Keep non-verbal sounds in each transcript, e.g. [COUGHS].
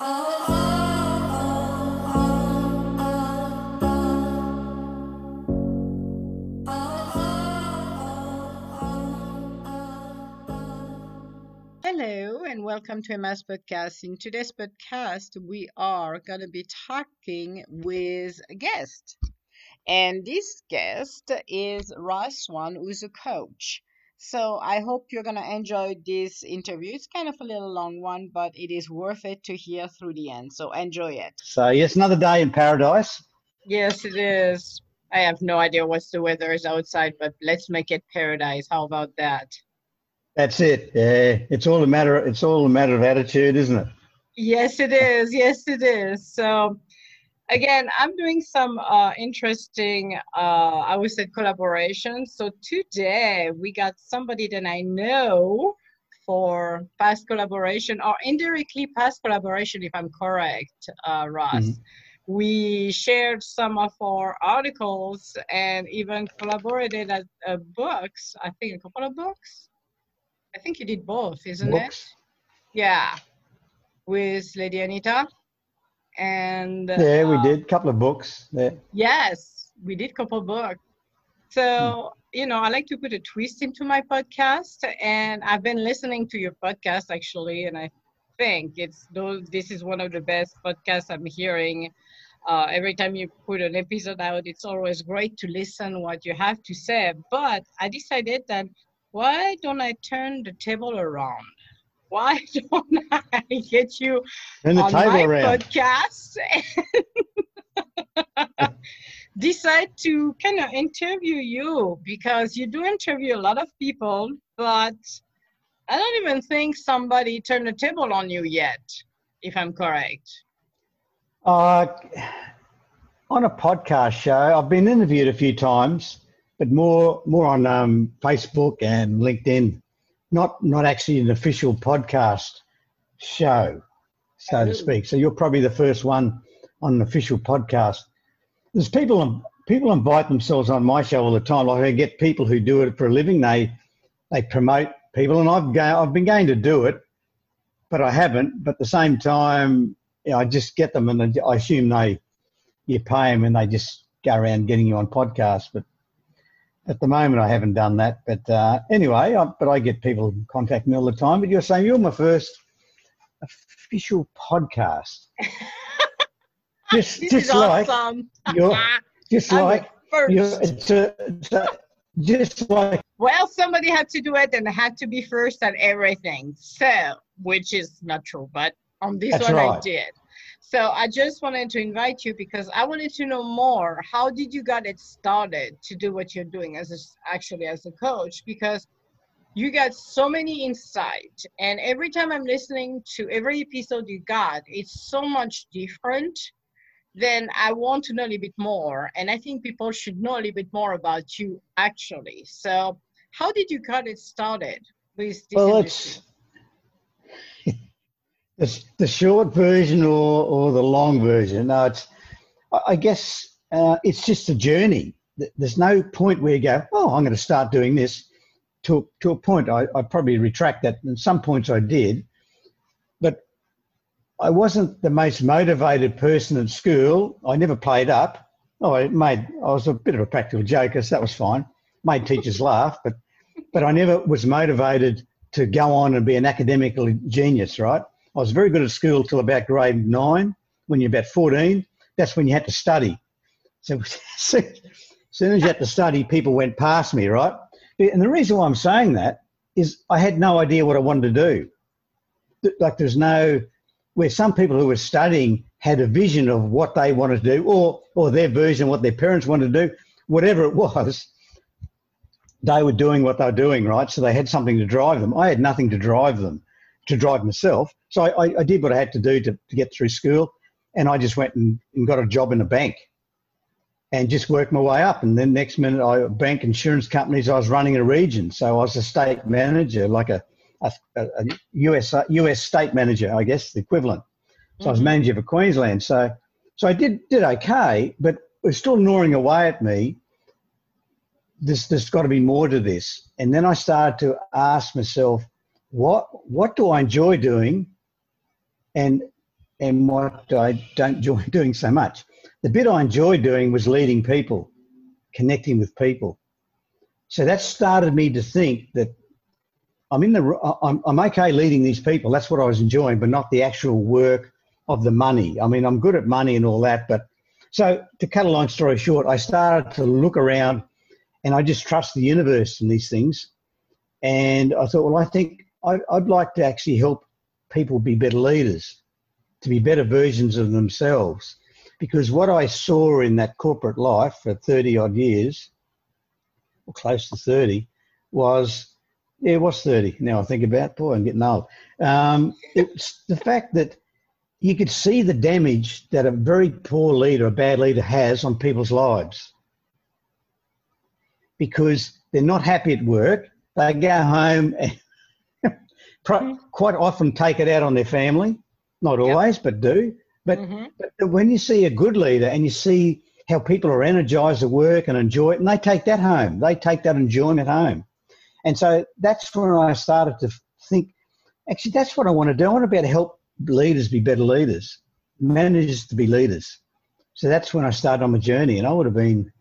Hello and welcome to MS Podcast. In today's podcast, we are going to be talking with a guest. And this guest is Ross Swan, who's a coach. So I hope you're going to enjoy this interview. It's kind of a little long one, but it is worth it to hear through the end. So enjoy it. So, yes, another day in paradise. Yes, it is. I have no idea what the weather is outside, but let's make it paradise. How about that? That's it. Yeah, it's all a matter. It's all a matter of attitude, isn't it? Yes, it is. Yes, it is. So, again, I'm doing some uh, interesting, uh, I would say, collaboration. So today we got somebody that I know for past collaboration or indirectly past collaboration, if I'm correct, uh, Ross. Mm-hmm. We shared some of our articles and even collaborated at uh, books. I think a couple of books. I think you did both, isn't books. it? Yeah, with Lady Anita and yeah, we uh, did a couple of books. Yeah. Yes, we did a couple of books. So hmm. you know, I like to put a twist into my podcast, and I've been listening to your podcast actually, and I think it's those. This is one of the best podcasts I'm hearing. Uh, every time you put an episode out, it's always great to listen what you have to say. But I decided that why don't I turn the table around? Why [LAUGHS] don't I get you on my around. podcast [LAUGHS] decide to kind of interview you because you do interview a lot of people, but I don't even think somebody turned the table on you yet, if I'm correct. Uh, on a podcast show, I've been interviewed a few times, but more more on um, Facebook and LinkedIn not not actually an official podcast show, so to speak. So you're probably the first one on an official podcast. There's people people invite themselves on my show all the time. Like I get people who do it for a living. They they promote people, and I've go, I've been going to do it, but I haven't. But at the same time, you know, I just get them, and I assume they you pay them, and they just go around getting you on podcasts. But at the moment, I haven't done that, but uh, anyway, I, but I get people contact me all the time. But you're saying you're my first official podcast. [LAUGHS] just, just like awesome. you're, just I'm like you're, it's a, it's a, just like. Well, somebody had to do it, and had to be first at everything. So, which is not true, but on this one right. I did. So I just wanted to invite you because I wanted to know more. How did you get it started to do what you're doing as a, actually as a coach? Because you got so many insight, and every time I'm listening to every episode you got, it's so much different. Then I want to know a little bit more, and I think people should know a little bit more about you actually. So, how did you get it started with this well, industry? The, the short version or, or the long version. No, it's, I guess uh, it's just a journey. There's no point where you go, oh, I'm going to start doing this. To, to a point, I, I probably retract that. And some points I did, but I wasn't the most motivated person at school. I never played up. Oh, I made. I was a bit of a practical joker, so that was fine. Made teachers [LAUGHS] laugh, but but I never was motivated to go on and be an academical genius, right? I was very good at school till about grade nine. When you're about 14, that's when you had to study. [LAUGHS] So as soon as you had to study, people went past me, right? And the reason why I'm saying that is I had no idea what I wanted to do. Like there's no, where some people who were studying had a vision of what they wanted to do or, or their version what their parents wanted to do, whatever it [LAUGHS] was, they were doing what they were doing, right? So they had something to drive them. I had nothing to drive them to drive myself. So I, I, did what I had to do to, to get through school, and I just went and, and got a job in a bank, and just worked my way up. And then next minute, I bank insurance companies. I was running a region, so I was a state manager, like a, a, a US US state manager, I guess the equivalent. So mm-hmm. I was mm-hmm. manager for Queensland. So so I did did okay, but it was still gnawing away at me. This there's got to be more to this. And then I started to ask myself what what do I enjoy doing, and and what I don't enjoy [LAUGHS] doing so much. The bit I enjoyed doing was leading people, connecting with people. So that started me to think that I'm in the I'm, I'm okay leading these people. That's what I was enjoying, but not the actual work of the money. I mean, I'm good at money and all that, but so to cut a long story short, I started to look around, and I just trust the universe in these things. And I thought, well, I think I, I'd like to actually help people be better leaders, to be better versions of themselves. Because what I saw in that corporate life for 30 odd years, or close to 30, was yeah, it was 30. Now I think about. Boy, I'm getting old. Um, it's the fact that you could see the damage that a very poor leader, a bad leader, has on people's lives because they're not happy at work. They go home and mm-hmm. quite often take it out on their family. Not always, yep. but do. But, mm-hmm. but when you see a good leader and you see how people are energized at work and enjoy it, and they take that home, they take that enjoyment home. And so that's when I started to think, actually, that's what I want to do. I want to be able to help leaders be better leaders, managers to be leaders. So that's when I started on my journey, and I would have been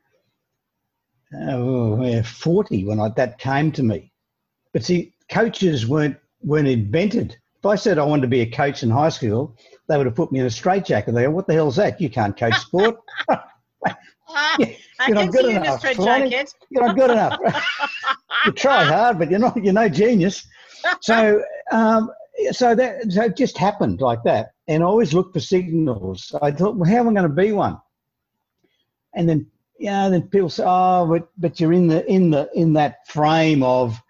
oh, 40 when I, that came to me. But see, coaches weren't weren't invented. If I said I wanted to be a coach in high school, they would have put me in a straitjacket. They go, "What the hell's that? You can't coach sport." [LAUGHS] [LAUGHS] Uh, you're not good enough. You're not good enough. [LAUGHS] you try hard, but you're not. You're no genius. So, um, so that so it just happened like that, and I always looked for signals. I thought, well, how am I going to be one? And then, yeah, then people say, oh, but, but you're in the in the in that frame of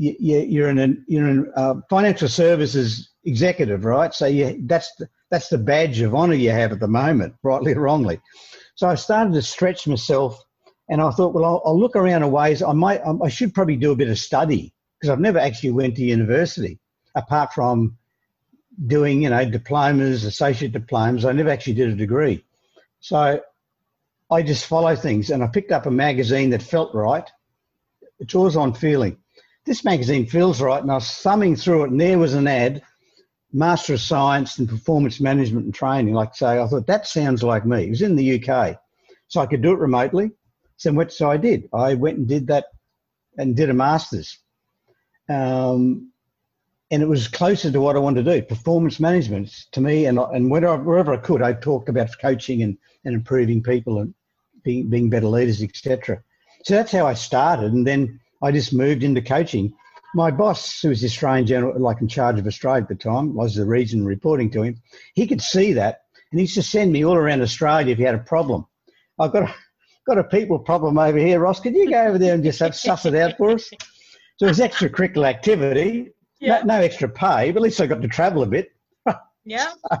you, you're in a you're a uh, financial services executive, right? So you, that's the, that's the badge of honour you have at the moment, rightly or wrongly. So I started to stretch myself, and I thought, well, I'll, I'll look around in ways I might I should probably do a bit of study because I've never actually went to university apart from doing, you know, diplomas, associate diplomas. I never actually did a degree. So I just follow things and I picked up a magazine that felt right. It's always on feeling. This magazine feels right. And I was thumbing through it and there was an ad, Master of Science in Performance Management and Training. Like say, I thought that sounds like me. It was in the UK. So I could do it remotely. So, what, so I did. I went and did that and did a master's. Um, and it was closer to what I wanted to do. Performance management to me, and and wherever, wherever I could, I talked about coaching and, and improving people and being being better leaders, etc. So that's how I started, and then I just moved into coaching. My boss, who was the Australian general, like in charge of Australia at the time, was the region reporting to him. He could see that, and he used to send me all around Australia if he had a problem. I've got a, [LAUGHS] got a people problem over here, Ross. Could you go over there and just have, suss it out for us? So it was extracurricular activity, yeah. No, no, extra pay, but at least I got to travel a bit. yeah. [LAUGHS]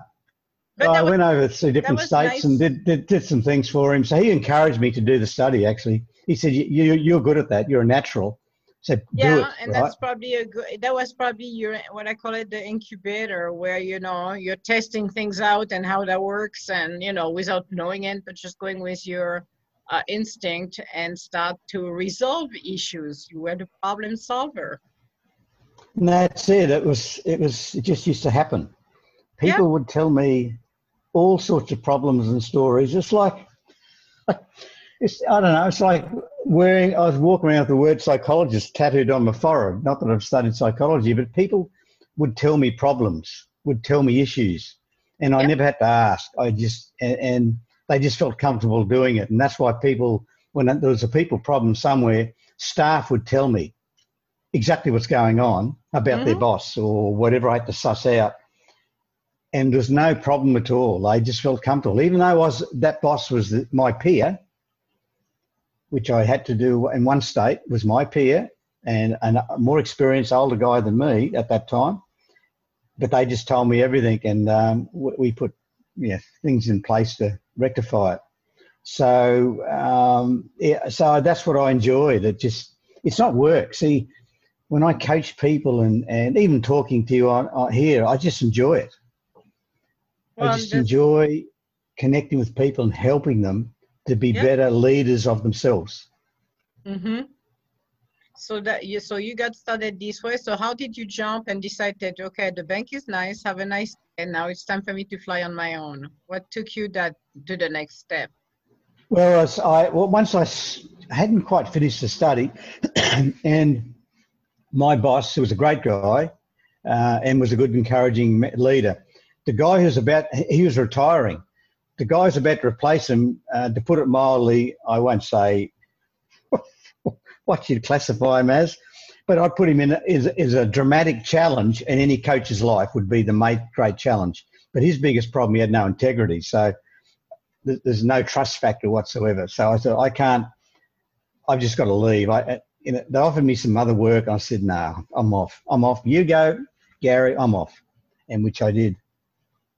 But I was, went over to different states nice. and did, did, did some things for him. So he encouraged me to do the study. Actually, he said, you, "You're good at that. You're a natural." So yeah, it, and right? that's probably a good. That was probably your what I call it the incubator, where you know you're testing things out and how that works, and you know without knowing it, but just going with your uh, instinct and start to resolve issues. You were the problem solver. And that's it. It was. It was. It just used to happen. People yeah. would tell me all sorts of problems and stories. It's like, [LAUGHS] it's. I don't know. It's like wearing. I was walking around with the word psychologist tattooed on my forehead. Not that I've studied psychology, but people would tell me problems, would tell me issues, and I never had to ask. I just and, and they just felt comfortable doing it, and that's why people, when there was a people problem somewhere, staff would tell me exactly what's going on about mm-hmm. their boss or whatever I had to suss out. And there was no problem at all. They just felt comfortable, even though I was that boss was the, my peer, which I had to do in one state was my peer and, and a more experienced older guy than me at that time. But they just told me everything, and um, we put yeah, things in place to rectify it. So um, yeah, so that's what I enjoyed. It just it's not work. See, when I coach people and, and even talking to you on, on here, I just enjoy it. Well, I just enjoy connecting with people and helping them to be better leaders of themselves. Mm-hmm. So that you so you got started this way. So how did you jump and decide that okay, the bank is nice, have a nice and now it's time for me to fly on my own. What took you that to the next step? Well, I well, once I hadn't quite finished the study, [CLEARS THROAT] and my boss, who was a great guy, uh, and was a good, encouraging leader, the guy who's about he was retiring. The guy's about to replace him. Uh, to put it mildly, I won't say [LAUGHS] what you'd classify him as, but I'd put him in as, a dramatic challenge in any coach's life would be the great challenge. But his biggest problem, he had no integrity. So there's no trust factor whatsoever. So I said, I can't, I've just got to leave. I, you know, they offered me some other work. I said, no, nah, I'm off. I'm off. You go, Gary, I'm off. And which I did.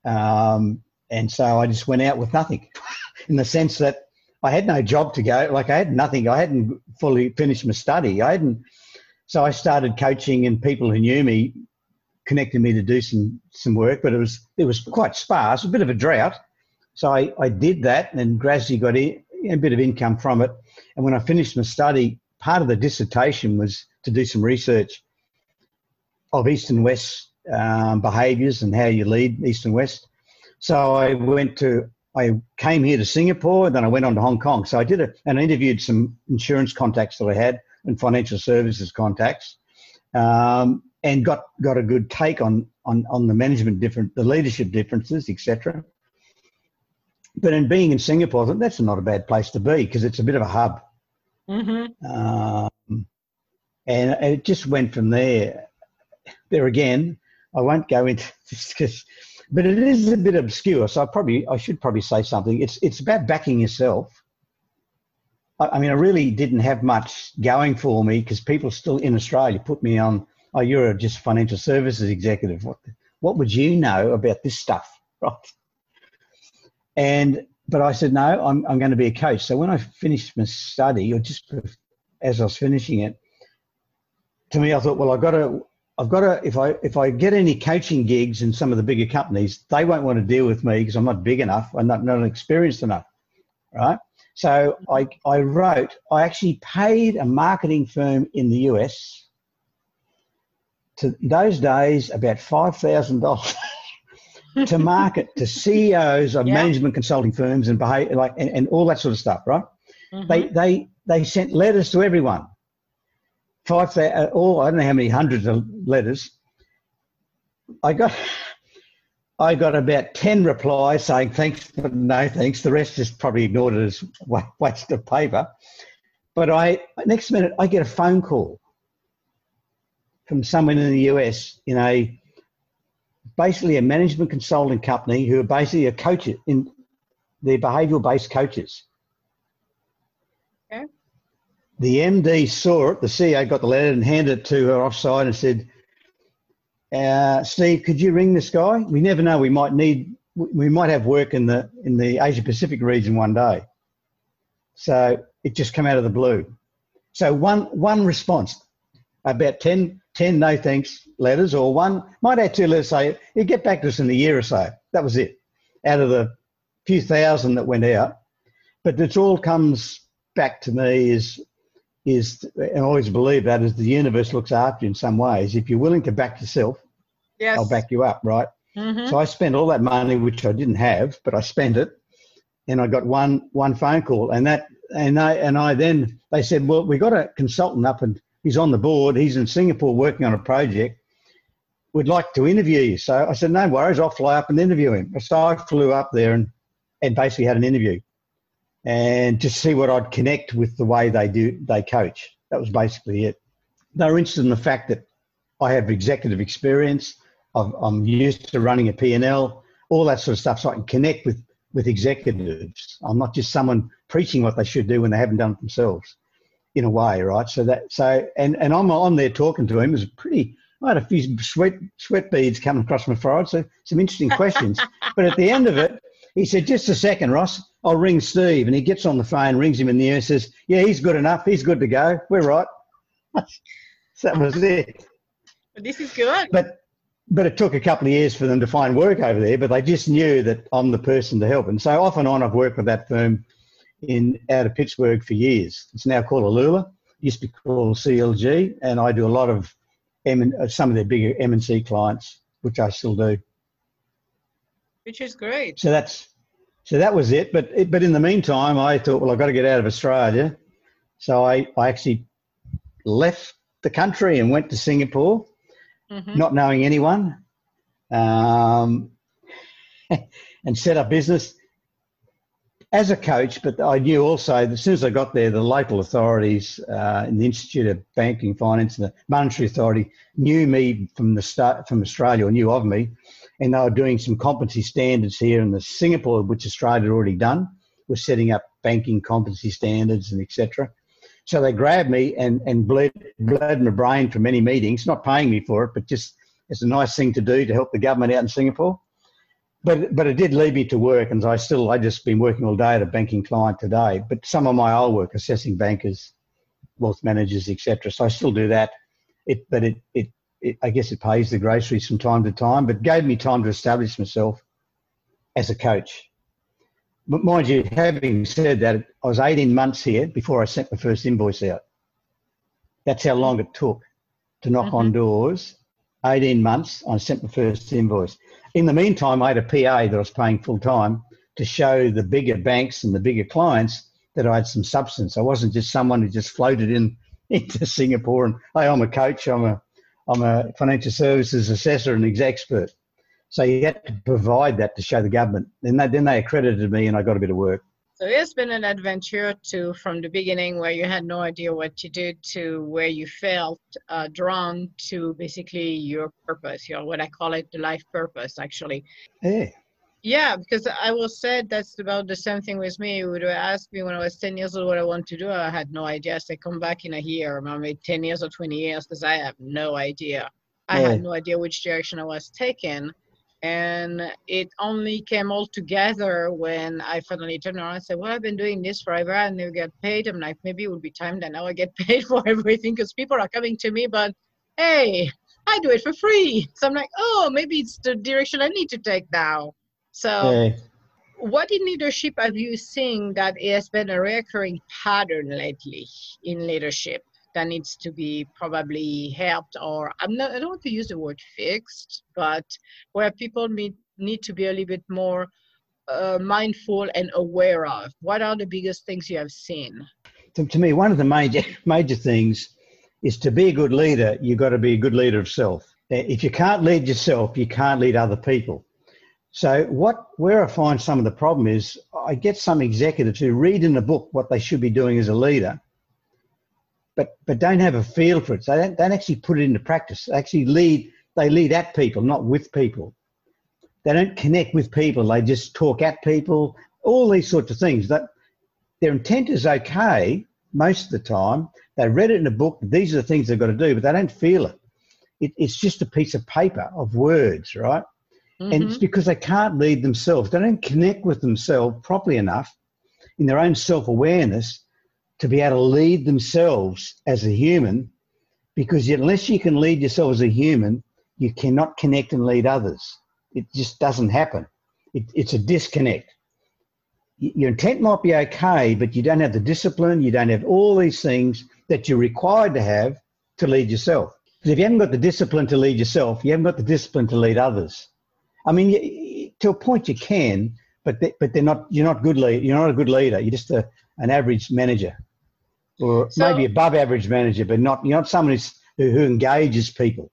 Um, and so I just went out with nothing [LAUGHS] in the sense that I had no job to go. Like I had nothing. I hadn't fully finished my study. I hadn't so I started coaching, and people who knew me connected me to do some some work, but it was it was quite sparse, a bit of a drought. So I, I did that and gradually got a, bit of income from it. And when I finished my study, part of the dissertation was to do some research of East and West um, behaviours and how you lead East and West. So I went to I came here to Singapore, then I went on to Hong Kong. So I did it and I interviewed some insurance contacts that I had and financial services contacts, um, and got got a good take on on on the management different, the leadership differences, etc. But in being in Singapore, that's not a bad place to be because it's a bit of a hub. Mm-hmm. Um, and it just went from there. There again, I won't go into [LAUGHS] this because, but it is a bit obscure. So I probably I should probably say something. It's it's about backing yourself I mean, I really didn't have much going for me because people still in Australia put me on, oh, you're just financial services executive. What, what would you know about this stuff? [LAUGHS] Right. And, but I said, no, I'm, I'm going to be a coach. So when I finished my study, or just as I was finishing it, to me, I thought, well, I've got to, I've got to, if I, if I get any coaching gigs in some of the bigger companies, they won't want to deal with me because I'm not big enough. I'm not, not experienced enough. Right. So I, I wrote, I actually paid a marketing firm in the US to those days about $5,000 [LAUGHS] to market to CEOs of yeah. management consulting firms and behave, like and, and all that sort of stuff, right? Mm-hmm. They, they, they sent letters to everyone. Five, all, uh, I don't know how many hundreds of letters. I got I got about 10 replies saying thanks, but no thanks. The rest just probably ignored as waste of paper. But I, next minute, I get a phone call from someone in the US in a basically a management consulting company who are basically a coach in their behavioural based coaches. The MD saw it, the CEO got the letter and handed it to her offside and said, uh, Steve, could you ring this guy? We never know. We might need, we might have work in the in the Asia Pacific region one day. So it just came out of the blue. So one one response, about 10, 10 no thanks letters, or one might add two letters say, you get back to us in a year or so. That was it. Out of the few thousand that went out, but it all comes back to me is is and I always believe that is the universe looks after you in some ways. If you're willing to back yourself, yes. I'll back you up, right? Mm-hmm. So I spent all that money, which I didn't have, but I spent it, and I got one one phone call, and that and I and I then they said, well, we got a consultant up, and he's on the board. He's in Singapore working on a project. We'd like to interview you. So I said, no worries, I'll fly up and interview him. So I flew up there and and basically had an interview and just see what I'd connect with the way they do they coach. That was basically it. They were interested in the fact that I have executive experience. i am used to running a P&L, all that sort of stuff, so I can connect with with executives. I'm not just someone preaching what they should do when they haven't done it themselves, in a way, right? So that so and and I'm on there talking to him. It was pretty. I had a few sweat sweat beads coming across my forehead, so some interesting questions. [LAUGHS] but at the end of it, he said, "Just a second, Ross. I'll ring Steve. And he gets on the phone, rings him in the ear, and says, Yeah, he's good enough. He's good to go. We're right. [LAUGHS] so that was it. This is good. But but it took a couple of years for them to find work over there, but they just knew that I'm the person to help. And so off and on, I've worked with that firm in out of Pittsburgh for years. It's now called Alula. It used to be called CLG, and I do a lot of M- uh, some of their bigger M&C clients, which I still do. which is great. So that's so that was it. But it, but in the meantime, I thought, well, I've got to get out of Australia. So I, I actually left the country and went to Singapore, mm-hmm. not knowing anyone, um, [LAUGHS] and set up business as a coach. But I knew also that as soon as I got there, the local authorities uh, in the Institute of Banking Finance and the Monetary Authority knew me from the start from Australia or knew of me and they were doing some competency standards here in the Singapore, which Australia had already done, was setting up banking competency standards and etc. So they grabbed me and, and bled, bled my brain for many meetings, not paying me for it, but just it's a nice thing to do to help the government out in Singapore. But but it did lead me to work, and I still I just been working all day at a banking client today. But some of my old work, assessing bankers, wealth managers, etc. So I still do that. It but it it it, I guess it pays the groceries from time to time, but gave me time to establish myself as a coach. But mind you, having said that, I was 18 months here before I sent my first invoice out. That's how long it took to knock mm-hmm. on doors. 18 months, I sent my first invoice. In the meantime, I had a PA that I was paying full time to show the bigger banks and the bigger clients that I had some substance. I wasn't just someone who just floated in [LAUGHS] into Singapore and, hey, I'm a coach, I'm a I'm a financial services assessor and expert. So you had to provide that to show the government. Then they, then they accredited me and I got a bit of work. So it's been an adventure to from the beginning where you had no idea what you did to where you felt uh, drawn to basically your purpose, your what I call it the life purpose actually. Yeah. Yeah, because I will say that's about the same thing with me. You would ask me when I was 10 years old what I want to do. I had no idea. I said, come back in a year, maybe 10 years or 20 years, because I have no idea. I yeah. had no idea which direction I was taking. And it only came all together when I finally turned around and said, Well, I've been doing this forever. I never get paid. I'm like, maybe it would be time that now I get [LAUGHS] paid for everything because people are coming to me, but hey, I do it for free. So I'm like, oh, maybe it's the direction I need to take now. So, what in leadership have you seen that has been a recurring pattern lately in leadership that needs to be probably helped, or I'm not, I don't want to use the word fixed, but where people need, need to be a little bit more uh, mindful and aware of? What are the biggest things you have seen? To, to me, one of the major major things is to be a good leader. You've got to be a good leader of self. If you can't lead yourself, you can't lead other people. So what where I find some of the problem is I get some executives who read in the book what they should be doing as a leader, but but don't have a feel for it. So they don't, don't actually put it into practice. They actually lead they lead at people, not with people. They don't connect with people. They just talk at people. All these sorts of things. That their intent is okay most of the time. They read it in a book. These are the things they've got to do, but they don't feel it. it it's just a piece of paper of words, right? Mm-hmm. And it's mm-hmm. because they can't lead themselves. They don't connect with themselves properly enough in their own self awareness to be able to lead themselves as a human. Because unless you can lead yourself as a human, you cannot connect and lead others. It just doesn't happen. It, it's a disconnect. Your intent might be okay, but you don't have the discipline, you don't have all these things that you're required to have to lead yourself. Because if you haven't got the discipline to lead yourself, you haven't got the discipline to lead others. I mean, to a point you can, but they, but they're not. You're not good lead. You're not a good leader. You're just a, an average manager, or so, maybe above average manager, but not. You're not someone who, who engages people.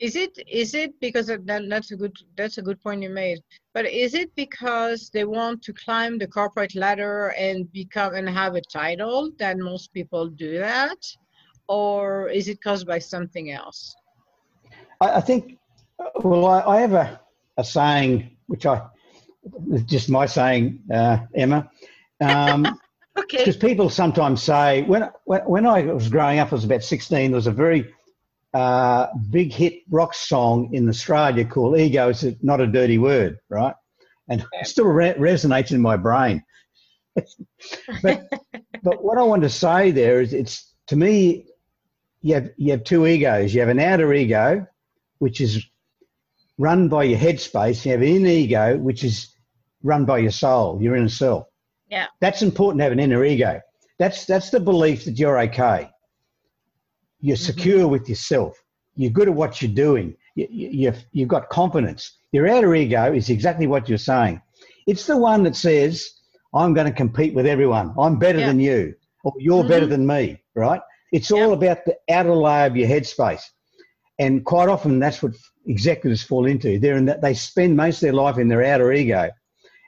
Is it is it because that, that's a good that's a good point you made. But is it because they want to climb the corporate ladder and become and have a title that most people do that, or is it caused by something else? I, I think. Well, I, I have a a saying, which I just my saying, uh, Emma. Um, [LAUGHS] okay. Because people sometimes say when, when when I was growing up, I was about sixteen. There was a very uh, big hit rock song in Australia called "Ego is not a dirty word," right? And it still re- resonates in my brain. [LAUGHS] but but what I want to say there is, it's to me, you have you have two egos. You have an outer ego, which is run by your headspace. You have an inner ego, which is run by your soul, your inner self. Yeah. That's important to have an inner ego. That's that's the belief that you're okay. You're mm-hmm. secure with yourself. You're good at what you're doing. you, you've, you've got confidence. Your outer ego is exactly what you're saying. It's the one that says, I'm going to compete with everyone. I'm better yeah. than you, or you're mm-hmm. better than me, right? It's all about the outer layer of your headspace. And quite often that's what executives fall into. They're in that they spend most of their life in their outer ego.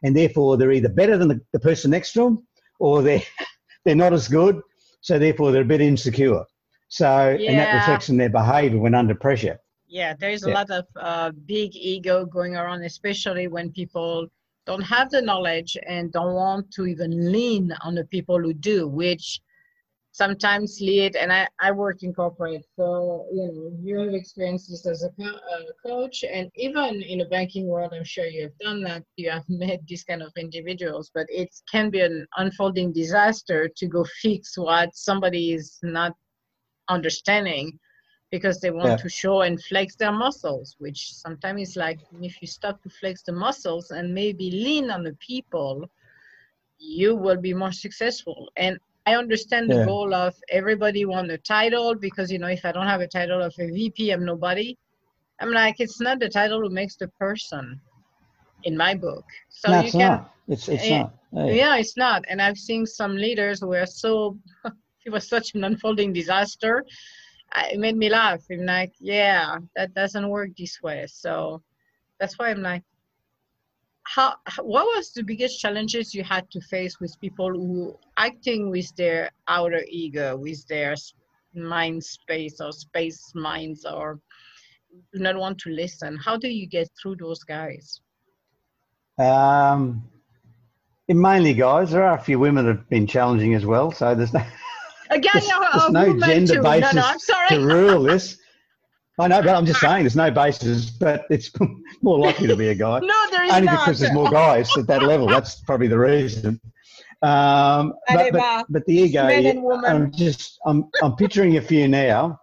And therefore they're either better than the, the person next to them or they're [LAUGHS] they're not as good. So therefore they're a bit insecure. So yeah. and that reflects in their behavior when under pressure. Yeah, there's a yeah. lot of uh, big ego going around, especially when people don't have the knowledge and don't want to even lean on the people who do, which sometimes lead and I, I work in corporate so you know you have experienced this as a, co- a, coach and even in the banking world i'm sure you have done that you have [LAUGHS] met these kind of individuals but it can be an unfolding disaster to go fix what somebody is not understanding because they want yeah. to show and flex their muscles which sometimes is like if you start to flex the muscles and maybe lean on the people you will be more successful and I understand the yeah. goal of everybody want a title because you know if I don't have a title of a VP, I'm nobody. I'm like, it's not the title who makes the person, in my book. So no, you can, not. It's it's yeah, not. Hey. Yeah, it's not. And I've seen some leaders who are so. [LAUGHS] it was such an unfolding disaster. It made me laugh. I'm like, yeah, that doesn't work this way. So that's why I'm like, how what was the biggest challenges you had to face with people who acting with their outer ego with their mind space or space minds or do not want to listen? How do you get through those guys? Um mainly guys there are a few women that have been challenging as well so there's no again [LAUGHS] there's, there's no gender basis no, no, to rule this I know, but I'm just saying there's no basis, but it's [LAUGHS] more likely to be a guy. no, there is Only not. because there's more guys at that level. That's probably the reason. Um, but, but, but, the ego, I'm just, I'm, I'm picturing a few now.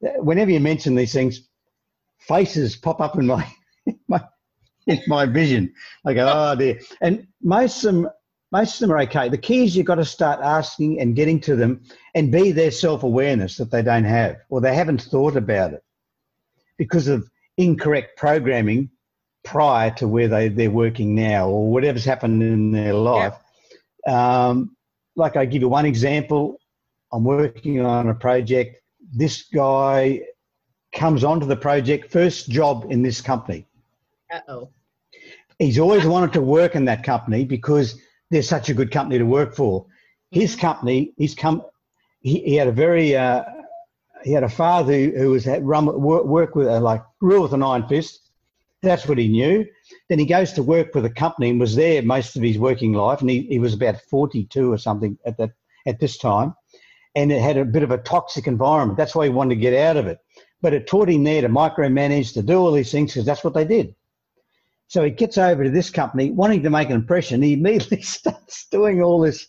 Whenever you mention these things, faces pop up in my, [LAUGHS] my, in my vision. I go, oh dear. And most of them, most of them are okay. The key is you've got to start asking and getting to them and be their self awareness that they don't have or they haven't thought about it because of incorrect programming prior to where they, they're working now or whatever's happened in their life. Yeah. Um, like I give you one example, I'm working on a project. This guy comes onto the project, first job in this company. Uh oh. He's always wanted to work in that company because they're such a good company to work for. His mm-hmm. company, he's come, he, he had a very uh, he had a father who, who was at run work, work uh, with a, like rule with an iron fist. That's what he knew. Then he goes to work with a company and was there most of his working life, and he, he was about 42 or something at that at this time, and it had a bit of a toxic environment. That's why he wanted to get out of it. But it taught him there to micromanage, to do all these things because that's what they did. So he gets over to this company wanting to make an impression. He [LAUGHS] immediately starts doing all this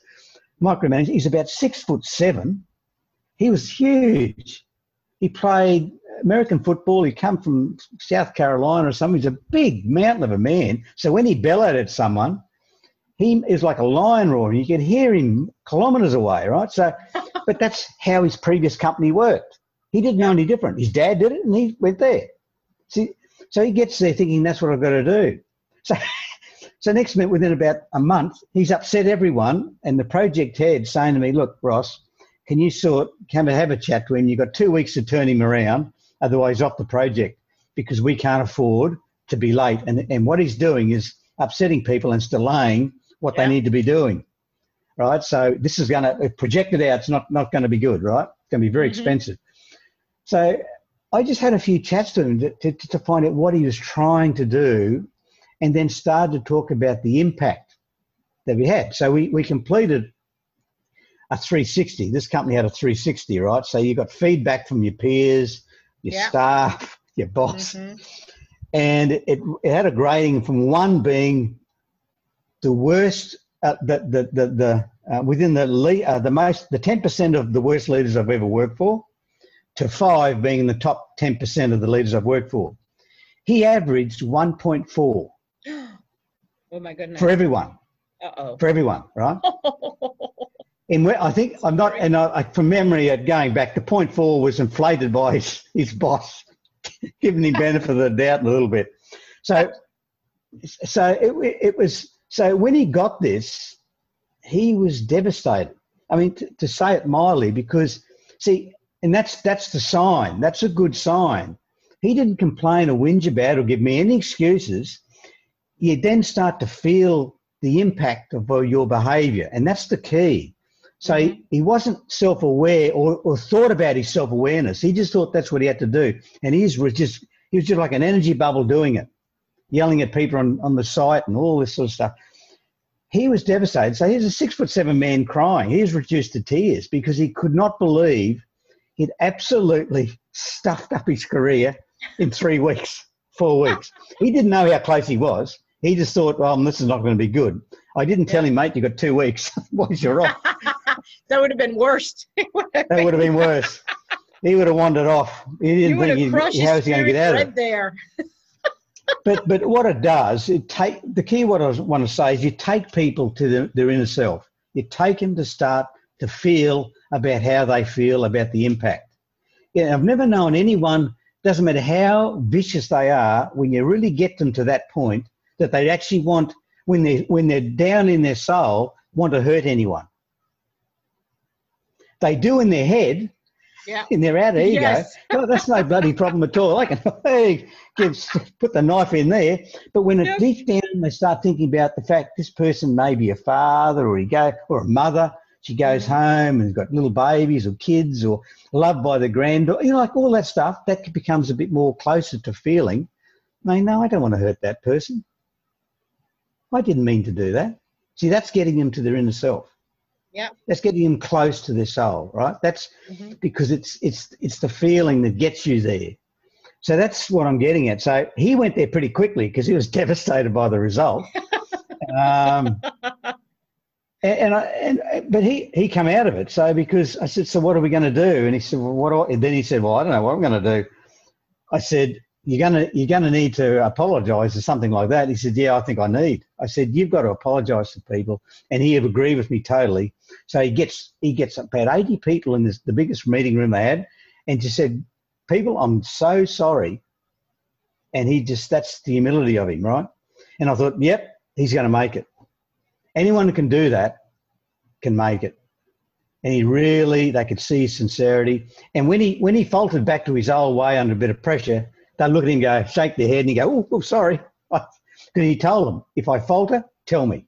micromanaging. He's about six foot seven he was huge. He played American football. He come from South Carolina or something. He's a big mountain of a man. So when he bellowed at someone, he is like a lion roaring. You can hear him kilometres away, right? So, [LAUGHS] but that's how his previous company worked. He didn't know any different. His dad did it, and he went there. See, so he gets there thinking that's what I've got to do. So, [LAUGHS] so next minute, within about a month, he's upset everyone, and the project head saying to me, "Look, Ross, can you sort come and have a chat to him? You've got two weeks to turn him around, otherwise off the project because we can't afford to be late. And and what he's doing is upsetting people and delaying what yeah. they need to be doing. Right. So this is going to project it out. It's not not going to be good. Right. It's going to be very mm-hmm. expensive. So I just had a few chats to him to, to, to find out what he was trying to do, and then started to talk about the impact that we had. So we, we completed a 360. This company had a 360, right? So you got feedback from your peers, your yeah. staff, [LAUGHS] your boss, mm-hmm. and it, it had a grading from one being the worst, uh, the the the, the uh, within the le- uh, the most the 10% of the worst leaders I've ever worked for, to five being in the top 10% of the leaders I've worked for. He averaged 1.4. [GASPS] Oh my goodness. For everyone. Uh-oh. For everyone, right? [LAUGHS] in I think I'm not, and I, from memory, at going back, the point four was inflated by his, his boss. [LAUGHS] giving him benefit of the doubt a little bit. So, so it, it was. So when he got this, he was devastated. I mean, to, to say it mildly, because see, and that's that's the sign. That's a good sign. He didn't complain or whinge about or give me any excuses. You then start to feel the impact of uh, your behaviour, and that's the key. So he, he wasn't self aware or, or thought about his self awareness. He just thought that's what he had to do. And he was just he was just like an energy bubble doing it, yelling at people on, on the site and all this sort of stuff. He was devastated. So he's a six foot seven man crying. He was reduced to tears because he could not believe he'd absolutely stuffed up his career in three weeks, four weeks. He didn't know how close he was. He just thought, well, this is not going to be good. I didn't tell him, mate, you've got two weeks. [LAUGHS] Otherwise, you're off. [LAUGHS] that would have been worse. [LAUGHS] that would have been worse. He would have wandered off. He didn't think he, how was he going to get out of it. There. [LAUGHS] but but what it does, it take the key. What I want to say is, you take people to the, their inner self. You take them to start to feel about how they feel about the impact. Yeah, I've never known anyone. Doesn't matter how vicious they are, when you really get them to that point, that they actually want when they when they're down in their soul want to hurt anyone. They do in their head, yeah. in their outer ego. Yes. [LAUGHS] well, that's no bloody problem at all. I can [LAUGHS] hey, give, put the knife in there. But when yep. deep down they start thinking about the fact this person may be a father or he go or a mother, she goes mm-hmm. home and has got little babies or kids or loved by the granddaughter, you know, like all that stuff, that becomes a bit more closer to feeling. I mean, no, I don't want to hurt that person. I didn't mean to do that. See, that's getting them to their inner self. Yeah. That's getting them close to their soul, right? That's mm-hmm. because it's it's it's the feeling that gets you there. So that's what I'm getting at. So he went there pretty quickly because he was [LAUGHS] devastated by the result. um, and, and, I, and but he he come out of it. So because I said, so what are we going to do? And he said, well, what? Do I, then he said, well, I don't know what I'm going to do. I said, you're gonna you're gonna need to apologise or something like that. He said, yeah, I think I need. I said, you've got to apologise to people, and he agreed with me totally. So he gets he gets about 80 people in this the biggest meeting room they had, and just said, people, I'm so sorry. And he just that's the humility of him, right? And I thought, yep, he's going to make it. Anyone who can do that can make it. And he really, they could see his sincerity. And when he when he faltered back to his old way under a bit of pressure, they look at him, go, shake their head, and he go, oh, oh sorry. [LAUGHS] Because he told them, if I falter, tell me.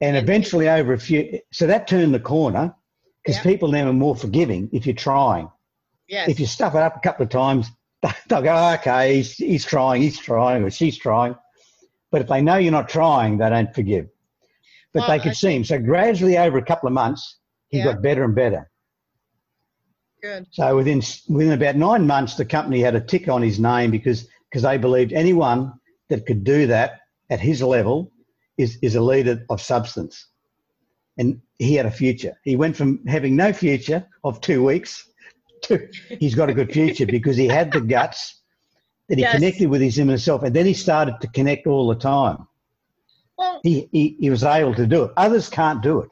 And eventually, over a few, so that turned the corner because people now are more forgiving if you're trying. Yes. If you stuff it up a couple of times, [LAUGHS] they'll go, oh, okay, he's, he's trying, he's trying, or she's trying. But if they know you're not trying, they don't forgive. But well, they could see him. So gradually, over a couple of months, he yeah. got better and better. Good. So within within about nine months, the company had a tick on his name because because they believed anyone that could do that at his level is is a leader of substance, and he had a future. He went from having no future of two weeks to he's got a good future [LAUGHS] because he had the guts that he yes. connected with his inner self, and then he started to connect all the time. Well, he, he he was able to do it. Others can't do it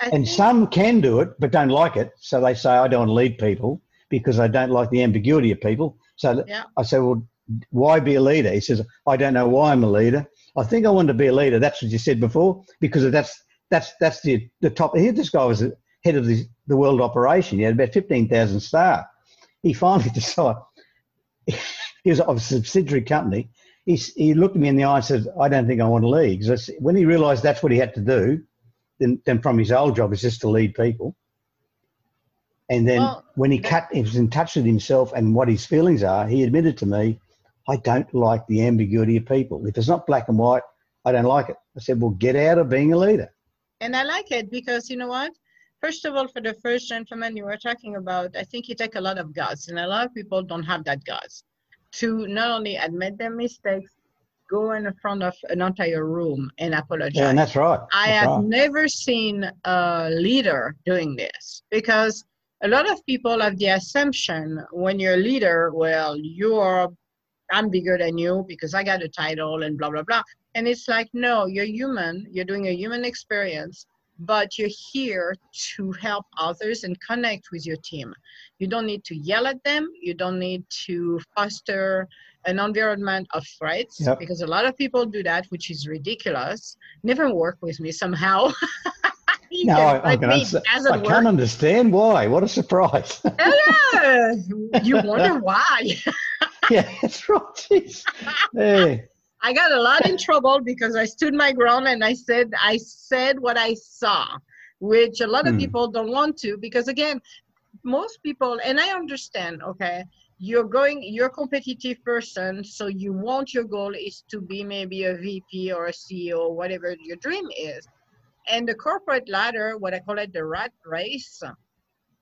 and some can do it but don't like it. So they say, I don't want to lead people because I don't like the ambiguity of people. So yeah. I say, well, why be a leader? He says, I don't know why I'm a leader. I think I want to be a leader. That's what you said before because that's that's that's the the top. Here, this guy was the head of the, the world operation. He had about fifteen thousand staff. He finally [LAUGHS] decided he was of a subsidiary company. He, he looked at me in the eye and said, "I don't think I want to lead." Because when he realised that's what he had to do, then, than from his old job is just to lead people. And then well, when he cut, he was in touch with himself and what his feelings are. He admitted to me, "I don't like the ambiguity of people. If it's not black and white, I don't like it." I said, "Well, get out of being a leader." And I like it because you know what? First of all, for the first gentleman you were talking about, I think you take a lot of guts, and a lot of people don't have that guts to not only admit their mistakes, go in front of an entire room and apologize. Yeah, and that's right. That's I have right. never seen a leader doing this because a lot of people have the assumption when you're a leader, well, you're I'm bigger than you because I got a title and blah blah blah. And it's like, no, you're human. You're doing a human experience. but you're here to help others and connect with your team. You don't need to yell at them. You don't need to foster an environment of threats Yep. because a lot of people do that, which is ridiculous. Never work with me somehow. [LAUGHS] No, I, I, Like can understand. doesn't I can't understand why. What a surprise. Hello. [LAUGHS] you wonder why. [LAUGHS] [LAUGHS] yeah, that's right. Jeez. Yeah. I got a lot in trouble because I stood my ground and I said I said what I saw, which a lot of Hmm. people don't want to because again, most people and I understand, okay, you're going you're a competitive person, so you want your goal is to be maybe a VP or a CEO, whatever your dream is. And the corporate ladder, what I call it the rat race,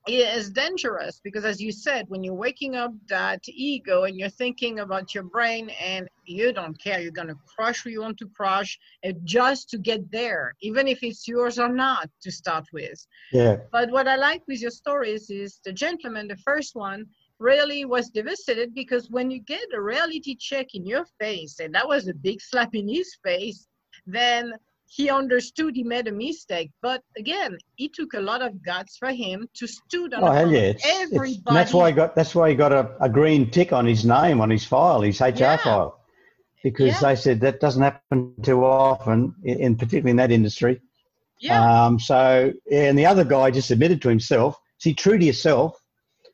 is dangerous because as you said when you're waking up that ego and you're thinking about your brain and you don't care you're going to crush who you want to crush just to get there even if it's yours or not to start with Yeah. but what i like with your stories is the gentleman the first one really was devastated because when you get a reality check in your face and that was a big slap in his face then he understood he made a mistake. But again, it took a lot of guts for him to stood on Oh hell yeah! It's, it's, everybody. and that's why he got. That's why he got a, a green tick on his name on his file, his HR Yeah. file, because Yeah. they said that doesn't happen too often, in, in particularly in that industry. yeah, Um, so, and the other guy just admitted to himself. See, true to yourself.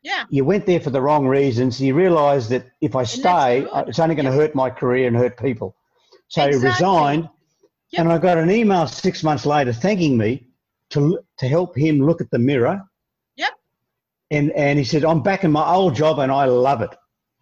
yeah, You went there for the wrong reasons. You realised that if I stay, it's only going to hurt my career and hurt people. So he resigned, Yep. and I got an email six months later thanking me to to help him look at the mirror. Yep. And and he said, "I'm back in my old job, and I love it."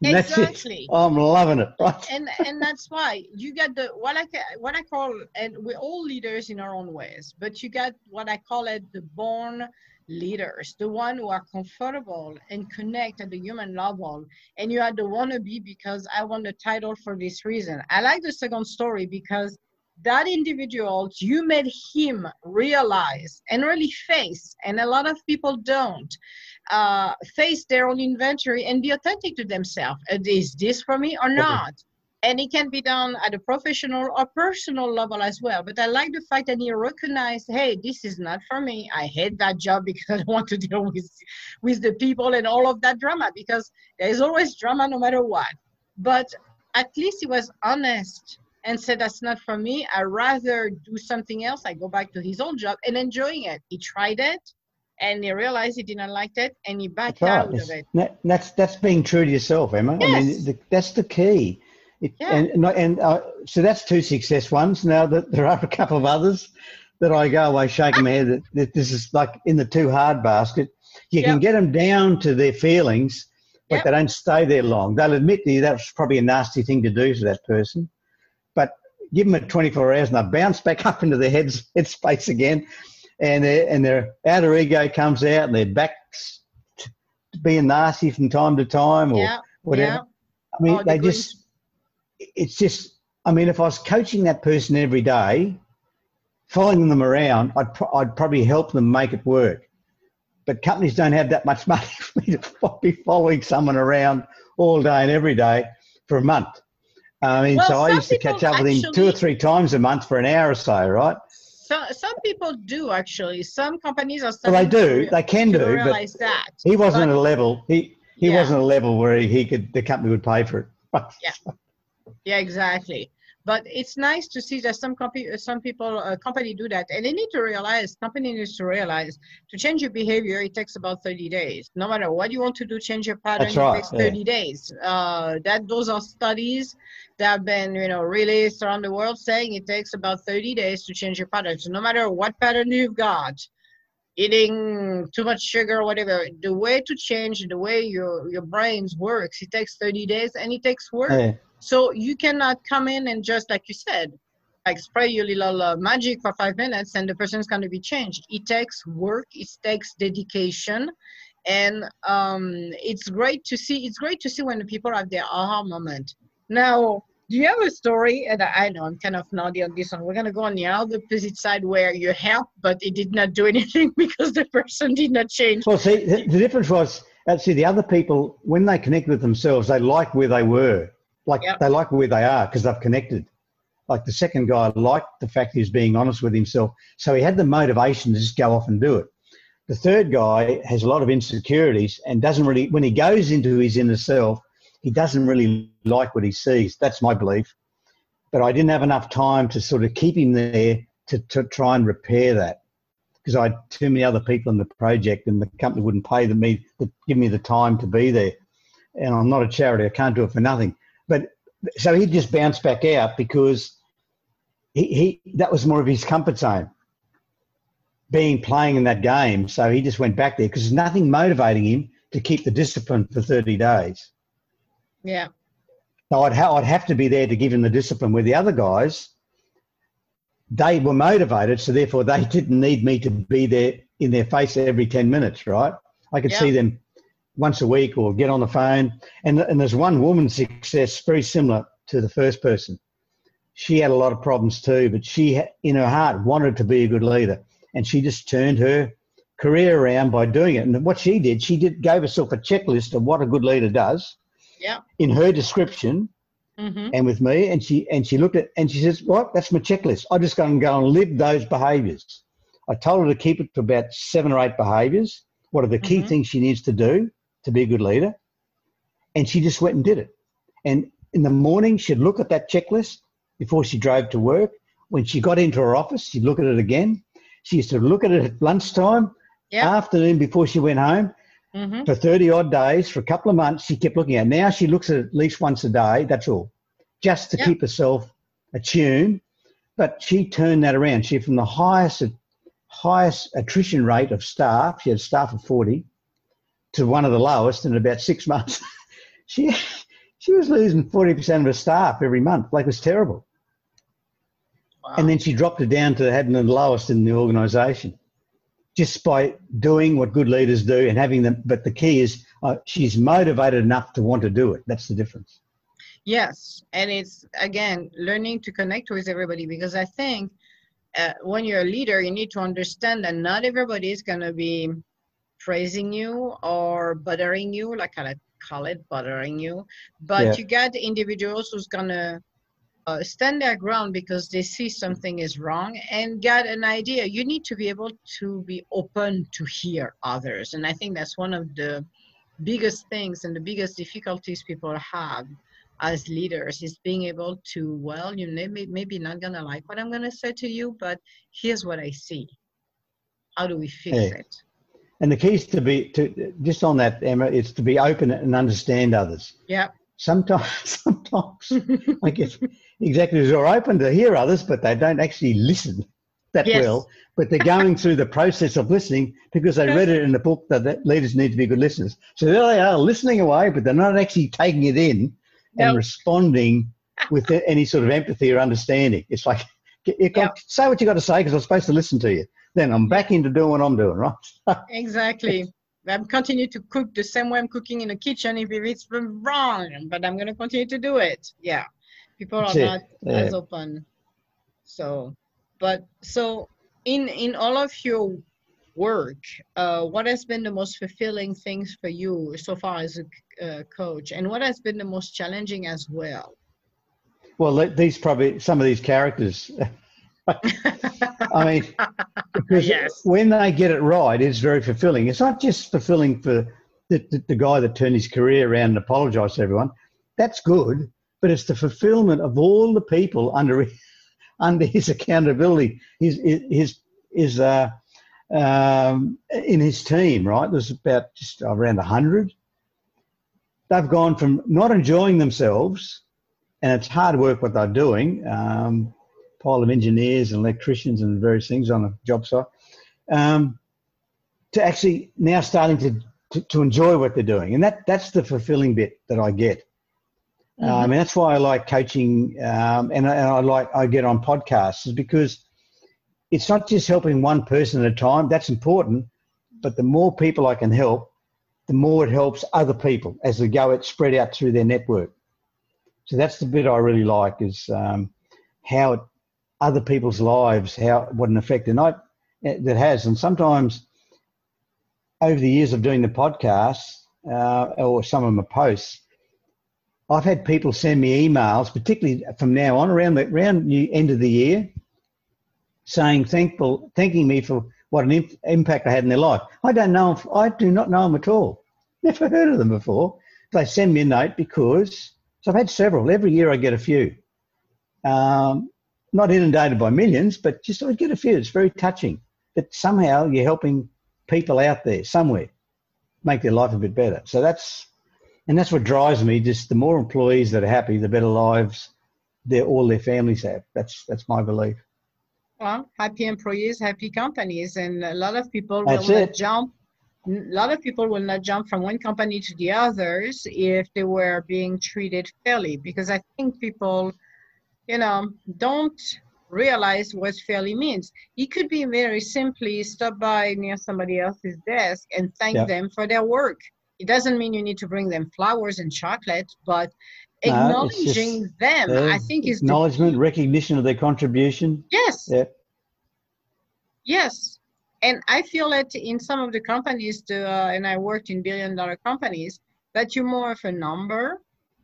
And exactly. [LAUGHS] I'm loving it. Right? [LAUGHS] and and that's why you get the what I what I call and we're all leaders in our own ways, but you get what I call it the born leaders, the one who are comfortable and connect at the human level, and you are the wannabe because I want the title for this reason. I like the second story because that individual you made him realize and really face, and a lot of people don't uh, face their own inventory and be authentic to themselves. Uh, Is this for me or not? And it can be done at a professional or personal level as well. But I like the fact that he recognized, hey, this is not for me. I hate that job [LAUGHS] because I don't want to deal with with the people and all of that drama because there is always drama no matter what. But at least he was honest and said that's not for me. I rather do something else. I go back to his old job and enjoying it. He tried it and he realized he didn't like it and he backed That's out of it. that- that's that's being true to yourself, Emma. I Yes. mean, the, that's the key. It, Yeah. And and, uh, so that's two success ones. Now that there are a couple of others that I go away shaking my head that, that this is like in the too hard basket. You can get them down to their feelings, but Yep. they don't stay there long. They'll admit to you that's probably a nasty thing to do to that person, give them a 24 hours and they bounce back [LAUGHS] up into their heads headspace again, and their and their outer ego comes out and their backs to being nasty from time to time or Yeah. whatever. Yeah. I mean, Oh, they green- just, it's just, I mean, if I was coaching that person every day, following them around, I'd, pro- I'd probably help them make it work. But companies don't have that much [LAUGHS] money for me to be following someone around all day and every day for a month. I mean, Well, so I used to catch up with him two or three times a month for an hour or so, right? So, some people do actually. Some companies are Well, they starting to do, they can do, but realize that. he wasn't But- at a level. He he Yeah. wasn't at a level where he, he could. The company would pay for it. [LAUGHS] yeah. Yeah, exactly. But it's nice to see that some comp- some people, uh, company do that, and they need to realize, company needs to realize, to change your behavior, it takes about 30 days. No matter what you want to do, change your pattern, That's it right, takes yeah. 30 days. Uh, that those are studies that have been, you know, released around the world saying it takes about 30 days to change your pattern. So no matter what pattern you've got, eating too much sugar or whatever, the way to change the way your your brains works, it takes 30 days, and it takes work. Yeah. So you cannot come in and just like you said, like spray your little uh, magic for five minutes and the person's going to be changed. It takes work. It takes dedication, and um, it's great to see. It's great to see when the people have their aha moment. Now, do you have a story? And I know I'm kind of naughty on this one. We're going to go on the other opposite side where you help, but it did not do [LAUGHS] anything because the person did not change. Well, see, the, the difference was, see, the other people, when they connect with themselves, they like where they were. Like Yep. they like where they are because they've connected. Like the second guy liked the fact he was being honest with himself. So he had the motivation to just go off and do it. The third guy has a lot of insecurities and doesn't really, when he goes into his inner self, he doesn't really like what he sees. That's my belief. But I didn't have enough time to sort of keep him there to, to try and repair that because I had too many other people in the project and the company wouldn't pay the, me, give me the time to be there. And I'm not a charity, I can't do it for nothing. But so he just bounced back out because he, he that was more of his comfort zone being playing in that game. So he just went back there because there's nothing motivating him to keep the discipline for 30 days. Yeah. So I'd, ha- I'd have to be there to give him the discipline where the other guys, they were motivated. So therefore they didn't need me to be there in their face every 10 minutes, right? I could yeah. see them once a week or get on the phone. And, and there's one woman's success very similar to the first person. She had a lot of problems too, but she, in her heart, wanted to be a good leader. And she just turned her career around by doing it. And what she did, she did gave herself a checklist of what a good leader does. Yeah. In her description, mm-hmm. and with me, and she and she looked at and she says, "What? That's my checklist. I just go and go and live those behaviours." I told her to keep it to about seven or eight behaviours. What are the key mm-hmm. things she needs to do? To be a good leader. And she just went and did it. And in the morning, she'd look at that checklist before she drove to work. When she got into her office, she'd look at it again. She used to look at it at lunchtime, yep. afternoon before she went home. Mm-hmm. For 30 odd days, for a couple of months, she kept looking at it. Now she looks at it at least once a day, that's all, just to yep. keep herself attuned. But she turned that around. She, from the highest, highest attrition rate of staff, she had staff of 40, to one of the lowest in about six [LAUGHS] months. she she was losing forty percent of her staff every month. Like it was terrible. Wow. And then she dropped it down to having the lowest in the organisation, just by doing what good leaders do and having them. But the key is uh, she's motivated enough to want to do it. That's the difference. Yes, and it's again learning to connect with everybody because I think uh, when you're a leader, you need to understand that not everybody is going to be praising you or bothering you, like I call it bothering you. But yeah. you got individuals who's gonna uh, stand their ground because they see something is wrong and get an idea. You need to be able to be open to hear others, and I think that's one of the biggest things and the biggest difficulties people have as leaders is being able to well you may, maybe not gonna like what i'm gonna say to you but here's what i see how do we fix hey. it and the key is to be to just on that, Emma, is to be open and understand others. Yeah. Sometimes, [LAUGHS] sometimes I guess executives are open to hear others, but they don't actually listen that yes. well. But they're going through the process of listening because they read it in the book that, that leaders need to be good listeners. So there they are listening away, but they're not actually taking it in nope. and responding with any sort of empathy or understanding. It's like, you yep. say what you got to say because I'm supposed to listen to you then I'm back into doing what I'm doing, right? [LAUGHS] exactly. I'm continue to cook the same way I'm cooking in the kitchen if it's wrong, but I'm going to continue to do it. Yeah. People are not yeah. as open. So, but so in in all of your work, uh, what has been the most fulfilling things for you so far as a uh, coach, and what has been the most challenging as well? Well, these probably some of these characters [LAUGHS] [LAUGHS] I mean, because yes. when they get it right, it's very fulfilling. It's not just fulfilling for the, the, the guy that turned his career around and apologized to everyone. That's good, but it's the fulfillment of all the people under [LAUGHS] under his accountability, his his his uh, um, in his team. Right, there's about just around hundred. They've gone from not enjoying themselves, and it's hard work what they're doing. Um, pile of engineers and electricians and various things on a job site, um, to actually now starting to, to, to, enjoy what they're doing. And that, that's the fulfilling bit that I get. Mm-hmm. Um, and that's why I like coaching um, and, and I like I get on podcasts is because it's not just helping one person at a time. That's important, but the more people I can help, the more it helps other people as they go it spread out through their network. So that's the bit I really like is um, how it other people's lives, how what an effect and I, that has. And sometimes over the years of doing the podcast uh, or some of my posts, I've had people send me emails, particularly from now on around the around the end of the year, saying thankful, thanking me for what an imp- impact I had in their life. I don't know. If, I do not know them at all. Never heard of them before. They send me a note because so I've had several. Every year I get a few. Um, not inundated by millions, but just I get a few. It's very touching that somehow you're helping people out there somewhere make their life a bit better. So that's and that's what drives me. Just the more employees that are happy, the better lives their all their families have. That's that's my belief. Well, happy employees, happy companies, and a lot of people that's will not jump. A lot of people will not jump from one company to the others if they were being treated fairly, because I think people, you know, don't realize what fairly means. It could be very simply stop by near somebody else's desk and thank yeah. them for their work. It doesn't mean you need to bring them flowers and chocolate, but acknowledging no, them, uh, I think, is acknowledgement, recognition of their contribution. Yes. Yeah. Yes, and I feel that in some of the companies, the, uh, and I worked in billion-dollar companies, that you're more of a number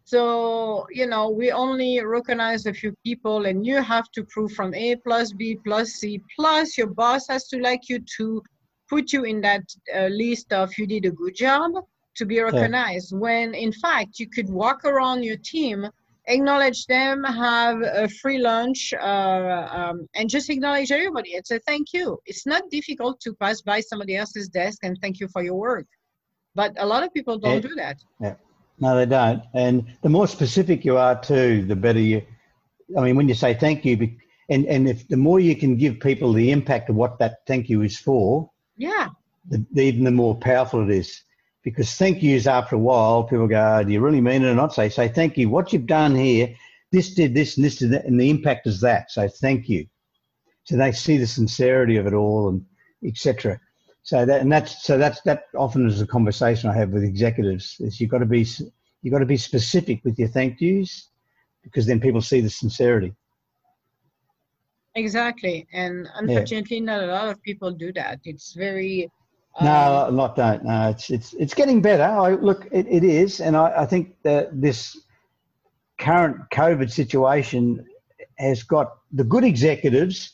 so, you know, we only recognize a few people and you have to prove from A plus B plus C plus your boss has to like you to put you in that uh, list of you did a good job to be recognized. Yeah. When in fact you could walk around your team, acknowledge them, have a free lunch, uh, um, and just acknowledge everybody and say thank you. It's not difficult to pass by somebody else's desk and thank you for your work, but a lot of people don't yeah. do that. Yeah. No, they don't. And the more specific you are too, the better you. I mean, when you say thank you, and and if the more you can give people the impact of what that thank you is for, yeah, the, the, even the more powerful it is. Because thank yous after a while, people go, oh, "Do you really mean it or not?" Say, "Say thank you. What you've done here, this did this and this did that, and the impact is that. So thank you." So they see the sincerity of it all, and etc. So that and that's so that's that often is a conversation I have with executives. Is you've got to be you've got to be specific with your thank yous because then people see the sincerity. Exactly, and unfortunately, yeah. not a lot of people do that. It's very um, no, a lot don't. No, it's it's it's getting better. I look, it, it is, and I, I think that this current COVID situation has got the good executives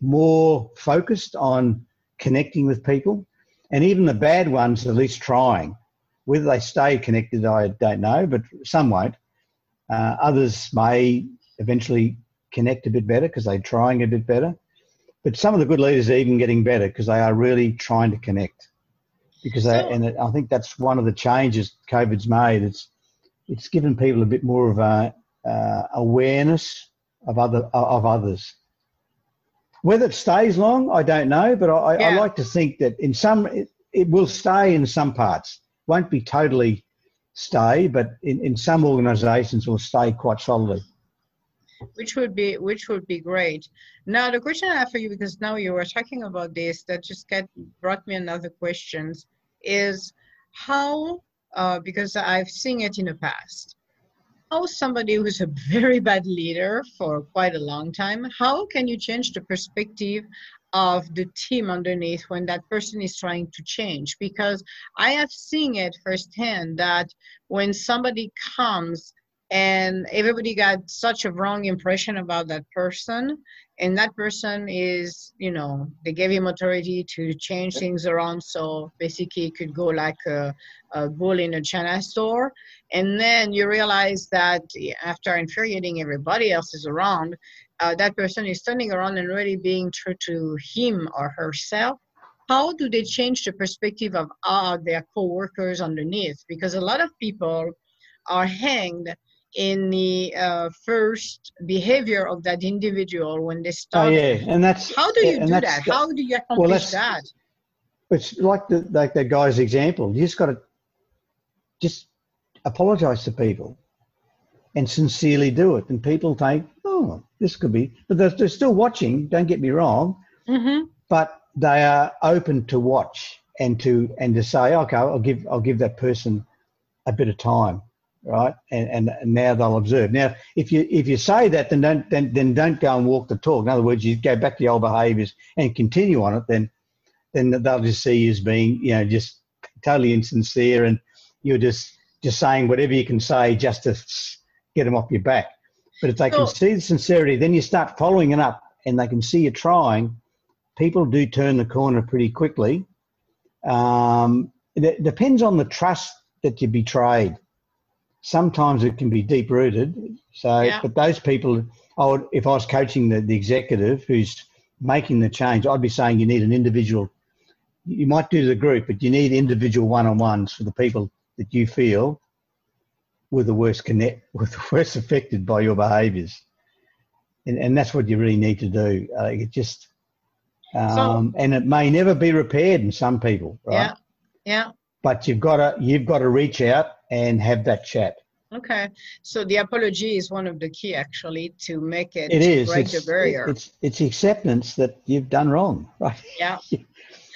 more focused on connecting with people, and even the bad ones at least trying. Whether they stay connected, I don't know, but some won't. Uh, others may eventually connect a bit better because they're trying a bit better. But some of the good leaders are even getting better because they are really trying to connect. Because they, and it, I think that's one of the changes COVID's made. It's it's given people a bit more of a uh, awareness of other of others. Whether it stays long, I don't know, but I, yeah. I like to think that in some it, it, will stay in some parts. Won't be totally stay, but in, in some organisations will stay quite solidly. Which would be which would be great. Now the question I have for you, because now you were talking about this, that just get brought me another question, is how uh, because I've seen it in the past how somebody who's a very bad leader for quite a long time, how can you change the perspective of the team underneath when that person is trying to change? Because I have seen it firsthand that when somebody comes and everybody got such a wrong impression about that person and that person is you know they gave him authority to change things around. So basically it could go like a, a bull in a china store. And then you realize that after infuriating everybody else is around uh, that person is turning around and really being true to him or herself. How do they change the perspective of uh, their co-workers underneath? Because a lot of people are hanged in the uh, first behavior of that individual when they start. Oh yeah, and that's how do you do that? How do you accomplish well, that? It's like the like that guy's example. You just got to just apologize to people and sincerely do it, and people think, oh, this could be, but they're, they're still watching. Don't get me wrong, mm-hmm. but they are open to watch and to and to say, okay, I'll give I'll give that person a bit of time right? And, and now they'll observe. Now, if you if you say that, then don't then, then don't go and walk the talk. In other words, you go back to the old behaviours and continue on it. Then then they'll just see you as being you know just totally insincere, and you're just just saying whatever you can say just to get them off your back. But if they can see the sincerity, then you start following it up and they can see you're trying. People do turn the corner pretty quickly. Um, it depends on the trust that you betrayed. Sometimes it can be deep rooted. So, yeah. but those people, I would, if I was coaching the, the executive who's making the change, I'd be saying you need an individual. You might do the group, but you need individual one on ones for the people that you feel were the worst connect, [LAUGHS] were the worst affected by your behaviours, and, and that's what you really need to do. Uh, it just, um, so, and it may never be repaired in some people, right? Yeah, yeah. But you've got to you've got to reach out and have that chat. Okay, so the apology is one of the key actually to make it. It is. break it's, the barrier. It's it's acceptance that you've done wrong, [LAUGHS] right? Yeah.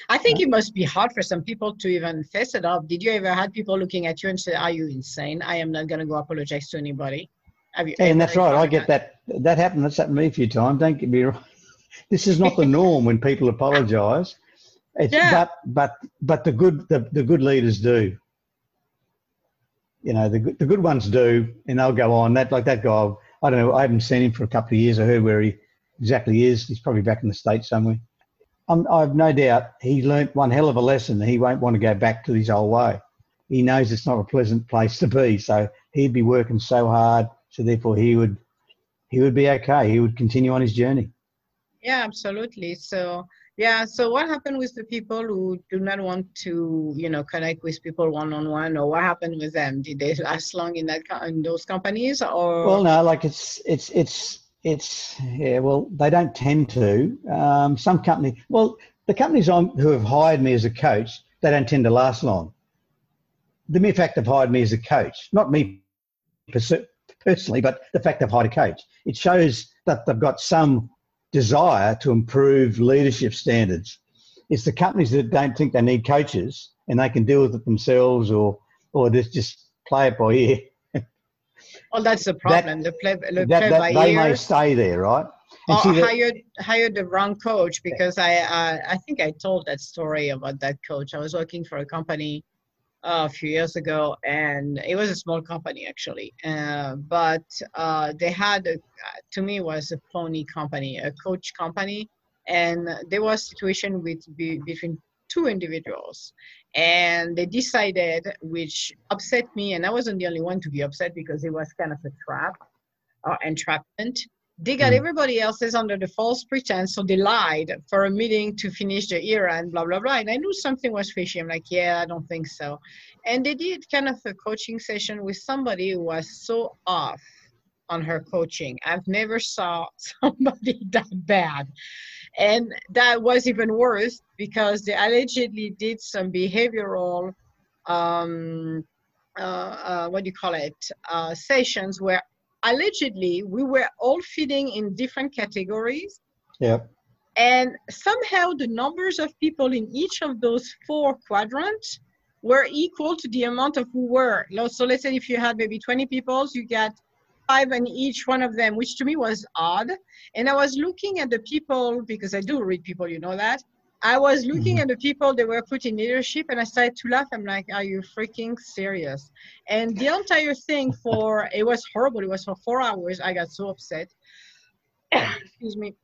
I think it must be hard for some people to even face it up. Did you ever had people looking at you and say, "Are you insane? I am not going to go apologize to anybody." Have you? and that's right. I get that. that. That happened. That's happened to me a few times. Don't get me wrong. [LAUGHS] This is not the norm when people apologise. yeah. But but but the good the, the good leaders do. You know the the good ones do, and they'll go on. That like that guy. I don't know. I haven't seen him for a couple of years. I heard where he exactly is. He's probably back in the states somewhere. I'm, I've no doubt he learnt one hell of a lesson. He won't want to go back to his old way. He knows it's not a pleasant place to be, so he'd be working so hard. So therefore, he would he would be okay. He would continue on his journey. Yeah, absolutely. So yeah, so what happened with the people who do not want to, you know, connect with people one on one, or what happened with them? Did they last long in that in those companies, or? Well, no, like it's it's it's it's yeah. Well, they don't tend to. Um, some company, well, the companies who have hired me as a coach, they don't tend to last long. The mere fact they've hired me as a coach, not me personally, but the fact they've hired a coach, it shows that they've got some desire to improve leadership standards. It's the companies that don't think they need coaches and they can deal with it themselves, or or just play it by ear [LAUGHS] well, that's the problem. That, the play, the that, that, they may stay there, right? And or hired hired the wrong coach because I uh, I think I told that story about that coach. I was working for a company a few years ago, and it was a small company actually, uh, but uh, they had a, to me was a pony company, a coach company, and there was a situation with be, between two individuals. And they decided which upset me and i wasn't the only one to be upset because it was kind of a trap or entrapment they got mm. everybody else's under the false pretense so they lied for a meeting to finish the year and blah blah blah. And i knew something was fishy. I'm like yeah i don't think so. And they did kind of a coaching session with somebody who was so off on her coaching. I've never saw [LAUGHS] somebody that bad. And that was even worse because they allegedly did some behavioral, um, uh, uh, what do you call it, uh, sessions where allegedly we were all fitting in different categories. Yep. And somehow the numbers of people in each of those four quadrants were equal to the amount of who were. So let's say if you had maybe 20 people, you get five in each one of them, which to me was odd. And I was looking at the people, because I do read people, you know that. I was looking mm-hmm. at the people that were put in leadership and I started to laugh. I'm like, are you freaking serious? And the entire thing for, [LAUGHS] it was horrible. It was for four hours. I got so upset. [COUGHS] Excuse me.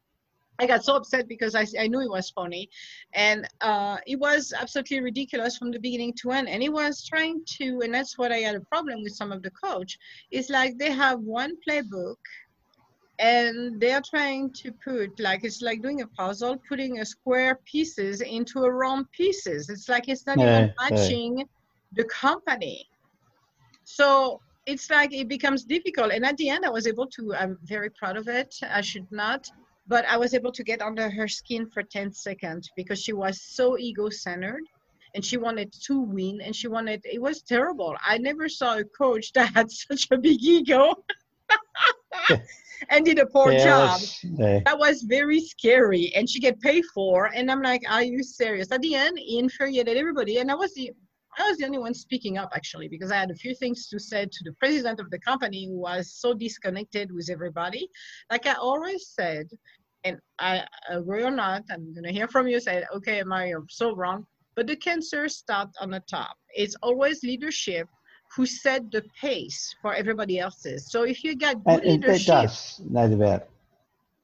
I got so upset because I, I knew it was funny. And uh, it was absolutely ridiculous from the beginning to end. And he was trying to, and that's what I had a problem with some of the coach, it's like they have one playbook and they're trying to put like it's like doing a puzzle putting a square pieces into a round pieces it's like it's not yeah, even matching yeah. the company so it's like it becomes difficult and at the end i was able to i'm very proud of it i should not but I was able to get under her skin for 10 seconds because she was so ego-centered and she wanted to win and she wanted it was terrible. I never saw a coach [LAUGHS] that had such a big ego. [LAUGHS] and did a poor yeah, job. Uh, that was very scary, and she get paid for. And I'm like, "Are you serious?" At the end, he infuriated everybody, and I was the I was the only one speaking up actually because I had a few things to say to the president of the company who was so disconnected with everybody. Like I always said, and I agree or not, I'm gonna hear from you. Say, okay, am I so wrong? But the cancer starts on the top. It's always leadership who set the pace for everybody else's. So if you get good And, and it leadership, does,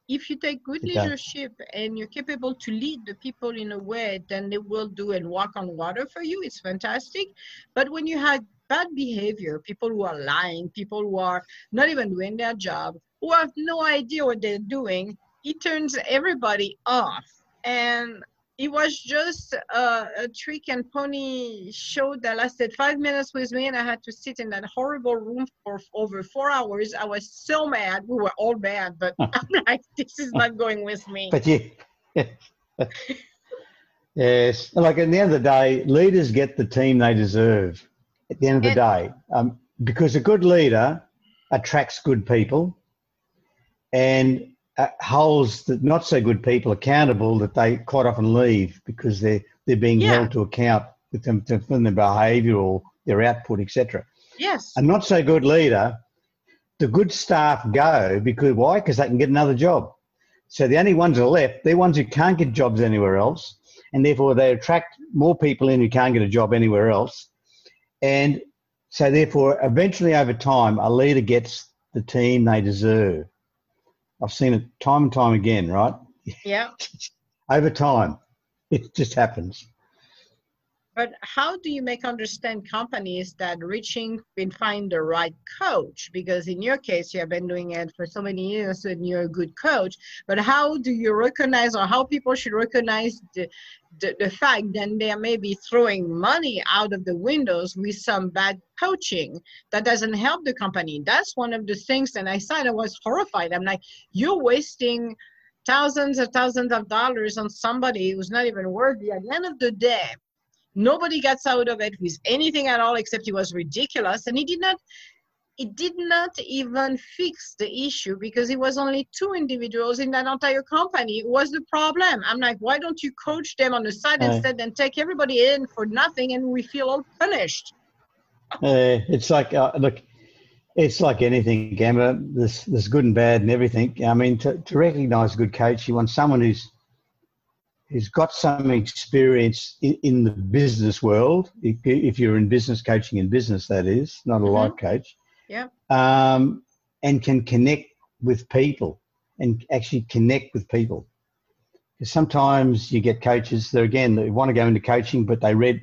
if you take good It does. leadership and you're capable to lead the people in a way then they will do and walk on water for you it's fantastic but when you have bad behavior people who are lying people who are not even doing their job who have no idea what they're doing it turns everybody off and it was just a, a trick and pony show that lasted five minutes with me and i had to sit in that horrible room for over four hours. I was so mad. We were all mad but i'm like this is not going with me. [LAUGHS] But you, [LAUGHS] yes, like at the end of the day, leaders get the team they deserve. At the end of the day, um, because a good leader attracts good people, and Uh, holds the not so good people accountable that they quite often leave because they're they're being Yeah. held to account with them for their behaviour or their output, etc. yes A not so good leader, the good staff go because why? Because they can get another job. So the only ones that are left, they're ones who can't get jobs anywhere else, and therefore they attract more people in who can't get a job anywhere else. And so therefore, eventually over time, a leader gets the team they deserve. I've seen it time and time again, right? yeah [LAUGHS] Over time, it just happens. But how do you make understand companies that reaching and find the right coach? Because in your case, you have been doing it for so many years and you're a good coach. But how do you recognize or how people should recognize the, the, the fact that they are maybe throwing money out of the windows with some bad coaching that doesn't help the company? That's one of the things. And I said I was horrified. I'm like, you're wasting thousands and thousands of dollars on somebody who's not even worthy. At the end of the day, nobody gets out of it with anything at all except he was ridiculous and he did not it did not even fix the issue because it was only two individuals in that entire company It was the problem i'm like why don't you coach them on the side Aye. instead and take everybody in for nothing and we feel all punished Uh, it's like uh, look, it's like anything, Emma. There's there's good and bad and everything. I mean, to, to recognise a good coach, you want someone who's who's got some experience in, in the business world. If, if you're in business coaching in business, that is not a life coach. Yeah. Um, and can connect with people and actually connect with people. Because sometimes you get coaches that again they want to go into coaching, but they read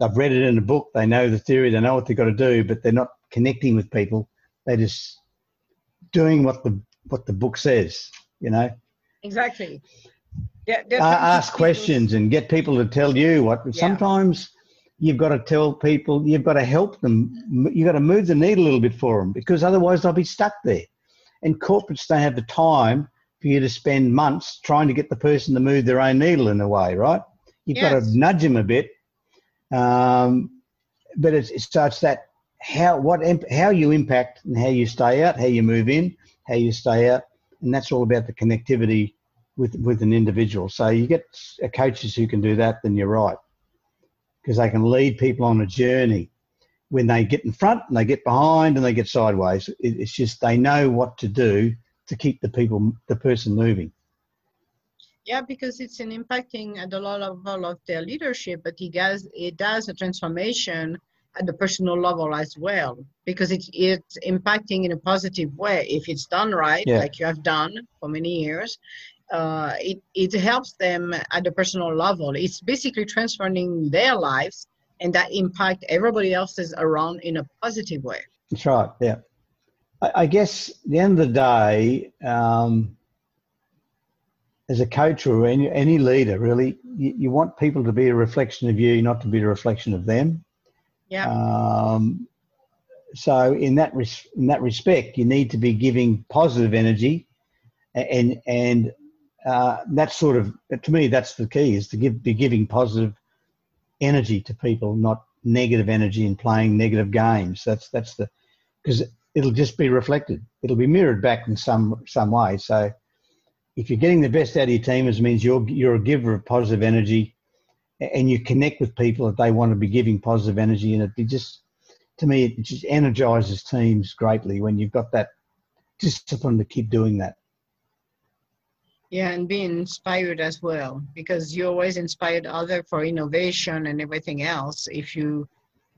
they've read it in a book, they know the theory, they know what they've got to do, but they're not connecting with people. They're just doing what the what the book says, you know. exactly There Uh, ask questions and get people to tell you what. Yeah. Sometimes you've got to tell people, you've got to help them, you've got to move the needle a little bit for them because otherwise they'll be stuck there. And corporates don't have the time for you to spend months trying to get the person to move their own needle in a way, right? You've got to nudge them a bit. Um, but it's, it's so it's that how what how you impact and how you stay out, how you move in, how you stay out, and that's all about the connectivity with with an individual. So you get uh, coaches who can do that, then you're right, because they can lead people on a journey. When they get in front and they get behind and they get sideways, it, it's just they know what to do to keep the people the person moving. Yeah, because it's an impacting at the level of their leadership, but it does it does a transformation at the personal level as well, because it's it's impacting in a positive way if it's done right, Yeah. like you have done for many years. Uh, it it helps them at the personal level. It's basically transforming their lives, and that impact everybody else's around in a positive way. That's right. Yeah. I, I guess at the end of the day, um, as a coach or any, any leader, really, you, you want people to be a reflection of you, not to be a reflection of them. Yeah. Um, so in that res- in that respect, you need to be giving positive energy, and and uh, that sort of to me that's the key is to give be giving positive energy to people, not negative energy and playing negative games. That's that's the because it'll just be reflected. It'll be mirrored back in some some way. So if you're getting the best out of your team, it means you're you're a giver of positive energy, and you connect with people that they want to be giving positive energy, and it, just to me it just energizes teams greatly when you've got that discipline to keep doing that. Yeah, and being inspired as well, because you always inspired other for innovation and everything else. If you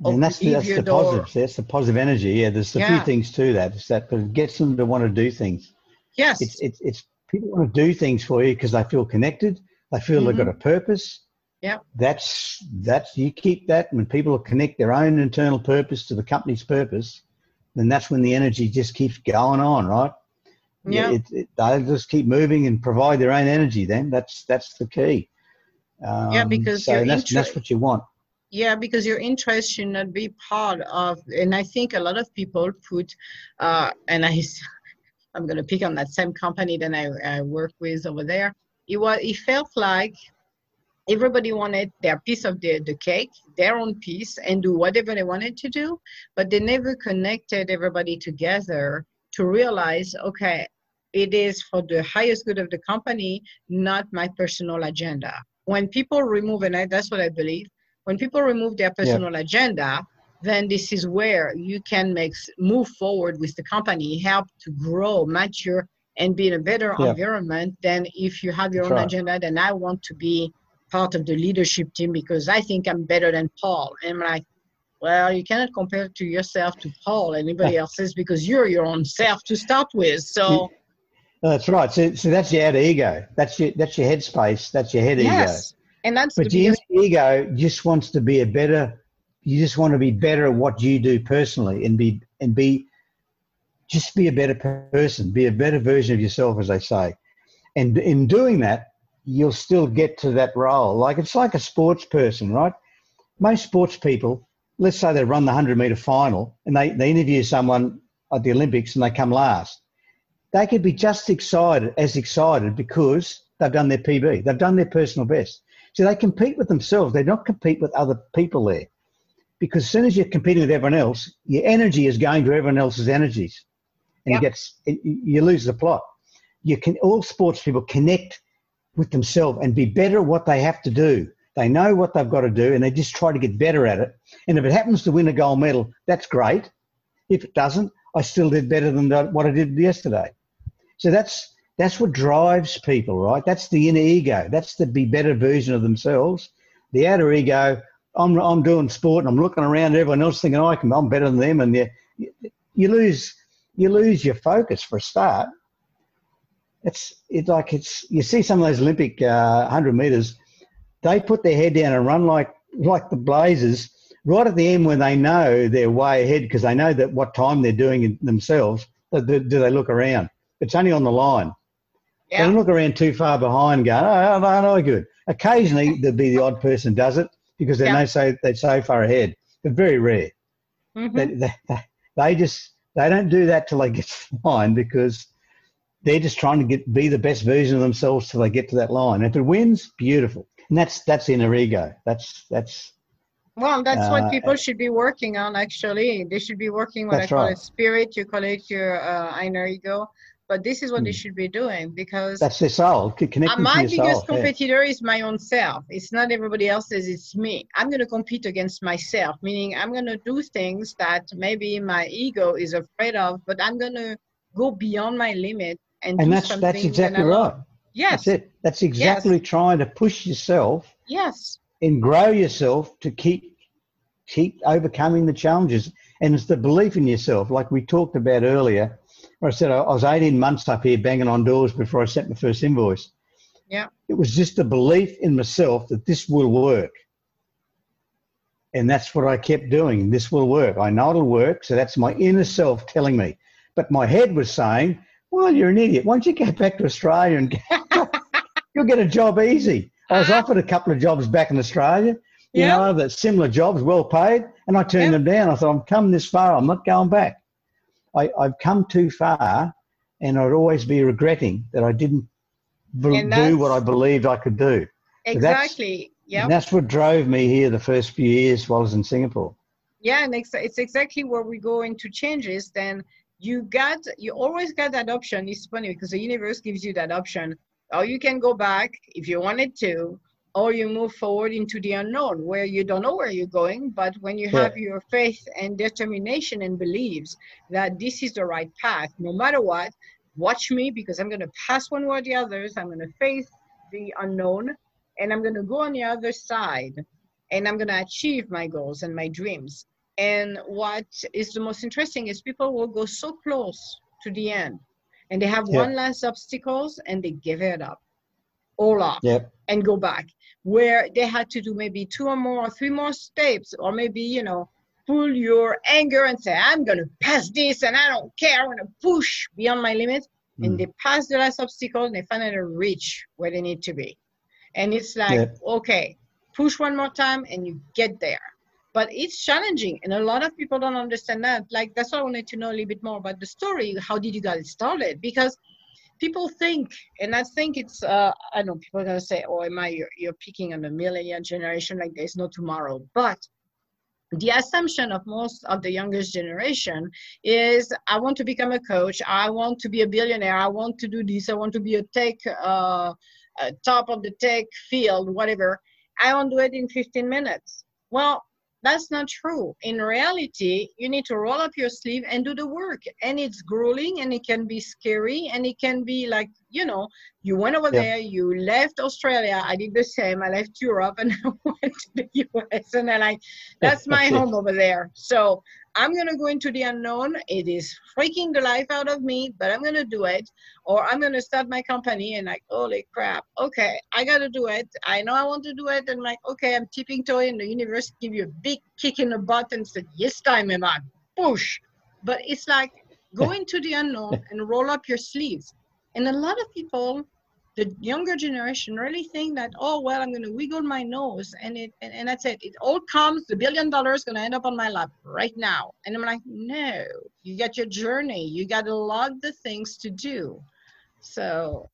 and that's the, that's the positive. That's the positive energy. Yeah, there's a yeah. few things to that. It's that, but it gets them to want to do things. Yes, it's it's, it's people want to do things for you because they feel connected. They feel mm-hmm. they've got a purpose. Yeah, that's that's you keep that when people connect their own internal purpose to the company's purpose, then that's when the energy just keeps going on, right? Yeah, it, it, they just keep moving and provide their own energy. Then that's that's the key. Um, yeah, because so that's, inter- that's what you want. Yeah, because your interest should not be part of, and I think a lot of people put, uh, and I, [LAUGHS] I'm going to pick on that same company that I, I work with over there. It was, it felt like everybody wanted their piece of the, the cake, their own piece, and do whatever they wanted to do, but they never connected everybody together to realize, okay, it is for the highest good of the company, not my personal agenda when people remove, and I, that's what I believe, when people remove their personal yeah. agenda, then this is where you can make move forward with the company, help to grow, mature, and be in a better yeah. environment than if you have your That's own right. agenda. Then I want to be part of the leadership team because I think I'm better than Paul. And I'm like, well, you cannot compare to yourself to Paul, anybody else's, because you're your own self to start with. So that's right. So, so that's your outer ego. That's your that's your headspace. That's your head yes. ego. And that's but your ego just wants to be a better. You just want to be better at what you do personally, and be and be just be a better person. Be a better version of yourself, as they say. And in doing that, you'll still get to that role. Like it's like a sports person, right? Most sports people, let's say they run the hundred meter final, and they they interview someone at the Olympics, and they come last they could be just excited as excited because they've done their PB, they've done their personal best. So they compete with themselves. They don't compete with other people there, because as soon as you're competing with everyone else, your energy is going to everyone else's energies, and yep. it gets it, you lose the plot. You can all sports people connect with themselves and be better at what they have to do. They know what they've got to do, and they just try to get better at it. And if it happens to win a gold medal, that's great. If it doesn't, I still did better than what I did yesterday. So that's that's what drives people, right? That's the inner ego. That's the be better version of themselves. The outer ego, I'm I'm doing sport and I'm looking around at everyone else thinking I can I'm better than them, and you you lose you lose your focus for a start. It's it's like it's you see some of those Olympic uh, hundred meters, they put their head down and run like like the blazers. Right at the end, when they know they're way ahead because they know that what time they're doing themselves, do they look around? It's only on the line. Yeah. Don't look around too far behind going, oh, no, no, good. Occasionally, there'll be the odd person does it because they yeah. so, they're so far ahead, but very rare. Mm-hmm. They, they, they, just, they don't do that till they get to the line because they're just trying to get be the best version of themselves till they get to that line. If it wins, beautiful. And that's, that's inner ego. That's, that's, well, that's uh, what people should be working on. Actually, they should be working what I call right. it spirit. You call it your uh, inner ego but this is what mm. they hmm. should be doing because that's their soul connecting uh, my biggest competitor yeah. is my own self it's not everybody else's it's me i'm going to compete against myself meaning i'm going to do things that maybe my ego is afraid of but i'm going to go beyond my limit and, and that's that's exactly right yes that's it that's exactly yes. trying to push yourself yes and grow yourself to keep keep overcoming the challenges and it's the belief in yourself like we talked about earlier I said I was 18 months up here banging on doors before I sent my first invoice. Yeah. It was just a belief in myself that this will work. And that's what I kept doing. This will work. I know it'll work. So that's my inner self telling me. But my head was saying, well, you're an idiot. Why don't you go back to Australia and [LAUGHS] you'll get a job easy? I was uh-huh. offered a couple of jobs back in Australia, you yeah. know, that similar jobs, well paid, and I turned yeah. them down. I thought, I'm coming this far. I'm not going back. I, have come too far, and I'd always be regretting that I didn't b- do what I believed I could do. Exactly. Yeah. That's what drove me here the first few years while I was in Singapore. Yeah, and it's, it's exactly where we go into changes. Then you got, you always got that option. It's funny because the universe gives you that option. Or you can go back if you wanted to, or you move forward into the unknown where you don't know where you're going but when you have yeah. your faith and determination and believes that this is the right path no matter what watch me because i'm going to pass one way or the others i'm going to face the unknown and i'm going to go on the other side and i'm going to achieve my goals and my dreams And what is the most interesting is people will go so close to the end and they have yeah. one last obstacles and they give it up all off yep. and go back where they had to do maybe two or more or three more steps or maybe you know pull your anger and say i'm going to pass this and i don't care i'm going to push beyond my limits mm. and they pass the last obstacle and they finally reach where they need to be and it's like yep. okay push one more time and you get there but it's challenging and a lot of people don't understand that like that's why i wanted to know a little bit more about the story how did you get started because people think and i think it's uh, i know people are going to say oh am i you're, you're picking on the millennial generation like there's no tomorrow. But the assumption of most of the youngest generation is i want to become a coach. I want to be a billionaire. I want to do this. I want to be a tech uh, a top of the tech field whatever. I want to do it in 15 minutes. Well that's not true. In reality, you need to roll up your sleeve and do the work. And it's grueling and it can be scary and it can be like, you know, you went over yeah. there, you left Australia. I did the same. I left Europe and [LAUGHS] I went to the US and then like, that's my [LAUGHS] home over there. So I'm going to go into the unknown. It is freaking the life out of me, but I'm going to do it. Or I'm going to start my company and like, holy crap. Okay, I got to do it. I know I want to do it. And like, okay, I'm tipping toe in the universe, give you a big kick in the butt and said, yes, time, Emma, push. But it's like, go into the unknown and roll up your sleeves. And a lot of people the younger generation really think that oh well i'm going to wiggle my nose and it and, and that's it. It all comes the billion dollars going to end up on my lap right now. And i'm like no you got your journey. You got a lot of the things to do. So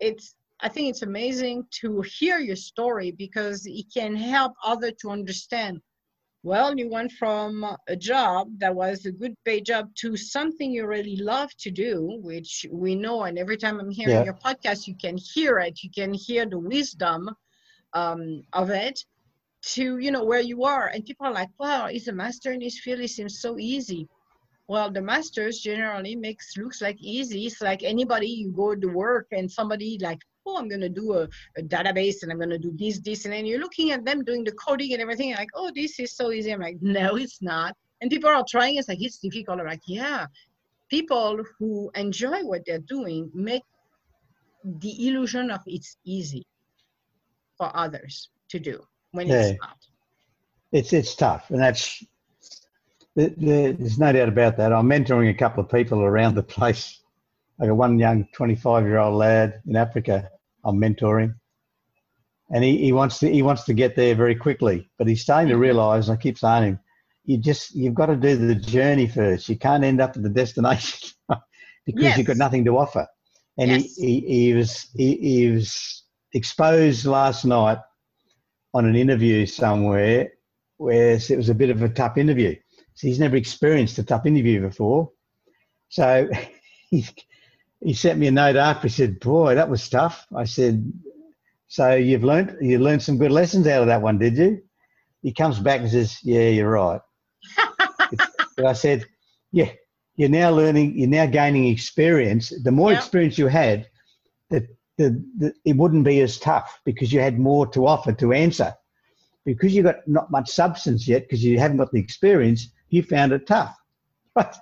it's i think it's amazing to hear your story because it can help other to understand well, you went from a job that was a good pay job to something you really love to do, which we know. And every time I'm hearing yeah. your podcast, you can hear it. You can hear the wisdom um, of it to, you know, where you are. And people are like, wow, he's a master in his field. It seems so easy. Well, the masters generally makes looks like easy. It's like anybody you go to work and somebody like oh, I'm going to do a, a, database and I'm going to do this, this. And then you're looking at them doing the coding and everything. like, oh, this is so easy. I'm like, no, it's not. And people are trying. It's like, it's difficult. I'm like, yeah. People who enjoy what they're doing make the illusion of it's easy for others to do when yeah. it's not. It's, it's tough. And that's, there's no doubt about that. I'm mentoring a couple of people around the place. I got one young 25 year old lad in Africa I'm mentoring, and he, he wants to he wants to get there very quickly. But he's starting to realise. I keep saying him, you just you've got to do the journey first. You can't end up at the destination [LAUGHS] because yes. you've got nothing to offer. And yes. he, he, he was he, he was exposed last night on an interview somewhere where it was a bit of a tough interview. So he's never experienced a tough interview before. So [LAUGHS] he, he sent me a note after. He said, "Boy, that was tough." I said, "So you've learned you learned some good lessons out of that one, did you?" He comes back and says, "Yeah, you're right." [LAUGHS] but I said, "Yeah, you're now learning. You're now gaining experience. The more yep. experience you had, the, the, the it wouldn't be as tough because you had more to offer to answer. Because you got not much substance yet, because you haven't got the experience, you found it tough." [LAUGHS] Right?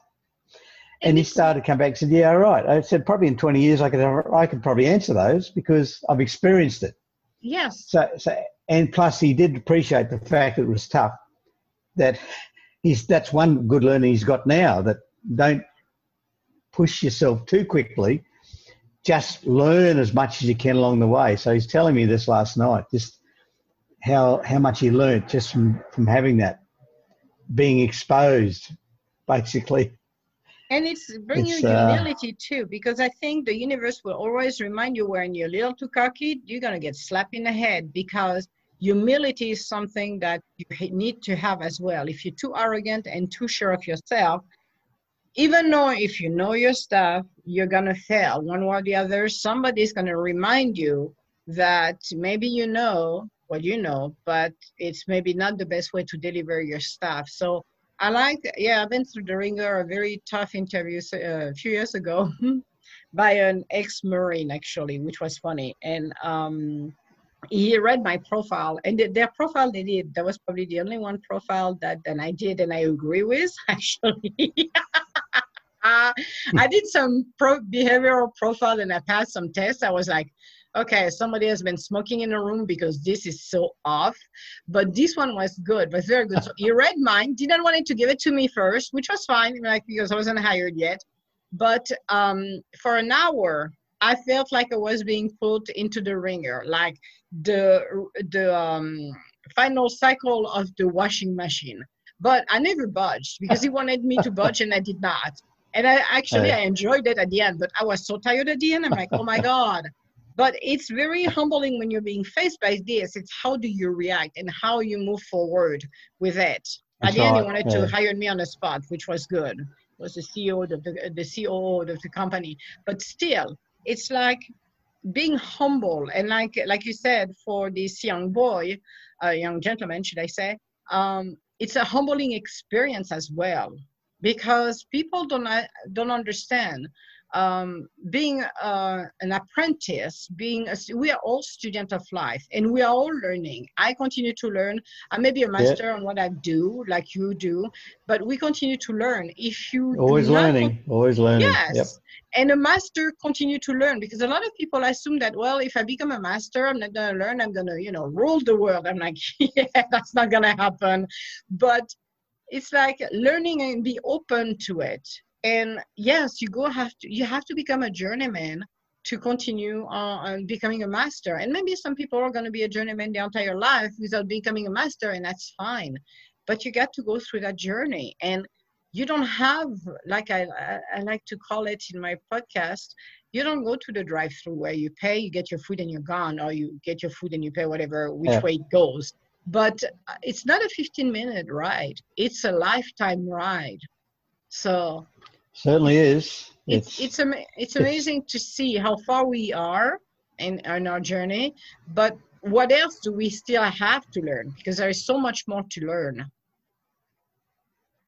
And he started to come back and said, "Yeah, all right." I said, "Probably in 20 years, I could I could probably answer those because I've experienced it." Yes. So, so and plus, he did appreciate the fact that it was tough. That he's that's one good learning he's got now. That don't push yourself too quickly. Just learn as much as you can along the way. So he's telling me this last night, just how how much he learned just from from having that, being exposed, basically and it's bringing it's, uh, humility too because i think the universe will always remind you when you're a little too cocky you're going to get slapped in the head because humility is something that you need to have as well. If you're too arrogant and too sure of yourself even though if you know your stuff you're going to fail one way or the other. Somebody's going to remind you that maybe you know what you know but it's maybe not the best way to deliver your stuff. So I like, yeah, I've been through the wringer, a very tough interview uh, a few years ago [LAUGHS] by an ex-Marine, actually, which was funny. And um, he read my profile and their profile they did that was probably the only one profile that that i did and i agree with [LAUGHS] actually uh, [LAUGHS] i did some pro behavioral profile and i passed some tests i was like okay somebody has been smoking in a room because this is so off but this one was good was very good so [LAUGHS] he read mine didn't want to give it to me first which was fine like because i wasn't hired yet but um, for an hour I felt like I was being put into the wringer, like the the um, final cycle of the washing machine. But I never budged because he wanted me to budge and I did not. And I actually I enjoyed it at the end, but I was so tired at the end. I'm like, oh my god. But it's very humbling when you're being faced by this. It's how do you react and how you move forward with it. At the end, he wanted yeah. to hire me on the spot, which was good. It was the CEO of the, the COO of the company. But still, it's like being humble and like like you said for this young boy a uh, young gentleman should i say um, it's a humbling experience as well because people don't don't understand um, being uh, an apprentice, being a, we are all students of life, and we are all learning. I continue to learn. I may be a master yeah. on what I do, like you do, but we continue to learn. If you always learning, always learning. Yes. Yep. And a master continue to learn because a lot of people assume that well, if I become a master, I'm not gonna learn. I'm gonna, you know, rule the world. I'm like, [LAUGHS] yeah, that's not gonna happen. But it's like learning and be open to it and yes you go have to you have to become a journeyman to continue uh, becoming a master. And maybe some people are going to be a journeyman their entire life without becoming a master and that's fine. But you got to go through that journey. And you don't have like I, I like to call it in my podcast you don't go to the drive through where you pay you get your food and you're gone or you get your food and you pay whatever which yeah. way it goes. But uh, it's not a 15 minute ride. It's a lifetime ride. So Certainly is. It's it's it's, it's amazing to see how far we are in, in our journey, but what else do we still have to learn? Because there is so much more to learn.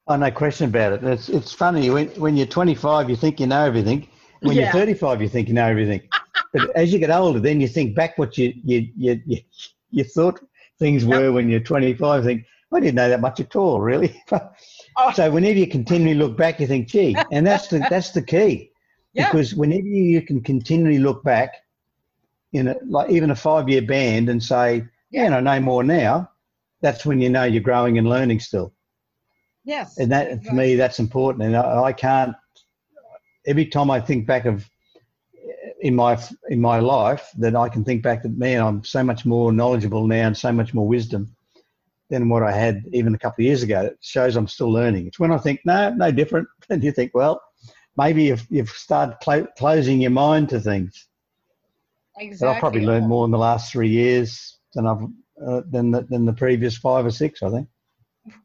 Oh, no question about it. It's it's funny when when you're 25, you think you know everything. When yeah. you're 35, you think you know everything. but [LAUGHS] as you get older, then you think back what you you you you, you thought things were when you're 25. Think I didn't know that much at all, really. [LAUGHS] Oh. So whenever you continually look back, you think, gee, and that's the that's the key. Yeah. Because whenever you can continually look back in a, like even a five year band and say, yeah, I know more now, that's when you know you're growing and learning still. Yes. And that exactly. for me that's important. And I, I can't every time I think back of in my in my life that I can think back that man, I'm so much more knowledgeable now and so much more wisdom than what I had even a couple of years ago. It shows I'm still learning. It's when I think, no, no different. [LAUGHS] And you think, well, maybe you've, you've started cl- closing your mind to things. Exactly. But I've probably learned more in the last three years than I've uh, than the, than the previous five or six, I think.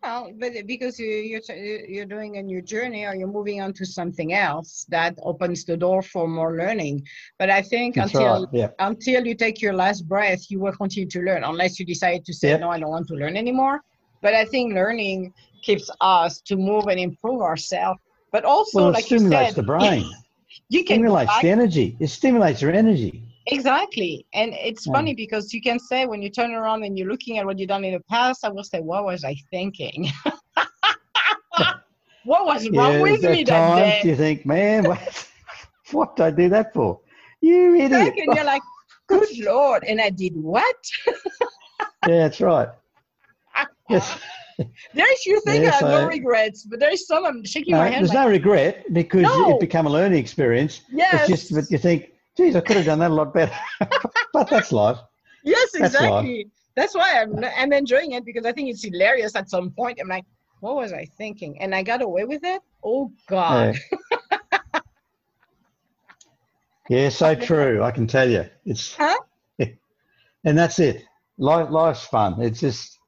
Well, but because you, you're you're doing a new journey or you're moving on to something else, that opens the door for more learning. But I think That's until right. yeah. until you take your last breath, you will continue to learn, unless you decide to say no, I don't want to learn anymore. But I think learning keeps us to move and improve ourselves. But also, well, it like stimulates you said, the brain. [LAUGHS] you can stimulates the energy. It stimulates your energy. Exactly. And it's yeah. funny because you can say when you turn around and you're looking at what you've done in the past, I will say, what was I thinking? [LAUGHS] what was wrong yeah, with me that day? You think, man, what, [LAUGHS] what did I do that for? You idiot. Exactly. And you're like, good Lord. And I did what? [LAUGHS] yeah, that's right. Yes. There's you think yes, I have no regrets, but there's some I'm shaking no, my head. There's like, no regret because no. it become a learning experience. Yes. It's just that you think, geez, I could have done that a lot better. [LAUGHS] but that's life. Yes, exactly. That's, that's why I'm, I'm enjoying it because I think it's hilarious at some point. I'm like, what was I thinking? And I got away with it? Oh, God. Yeah, yeah so [LAUGHS] true. I can tell you. It's, huh? [LAUGHS] and that's it. Life, life's fun. It's just,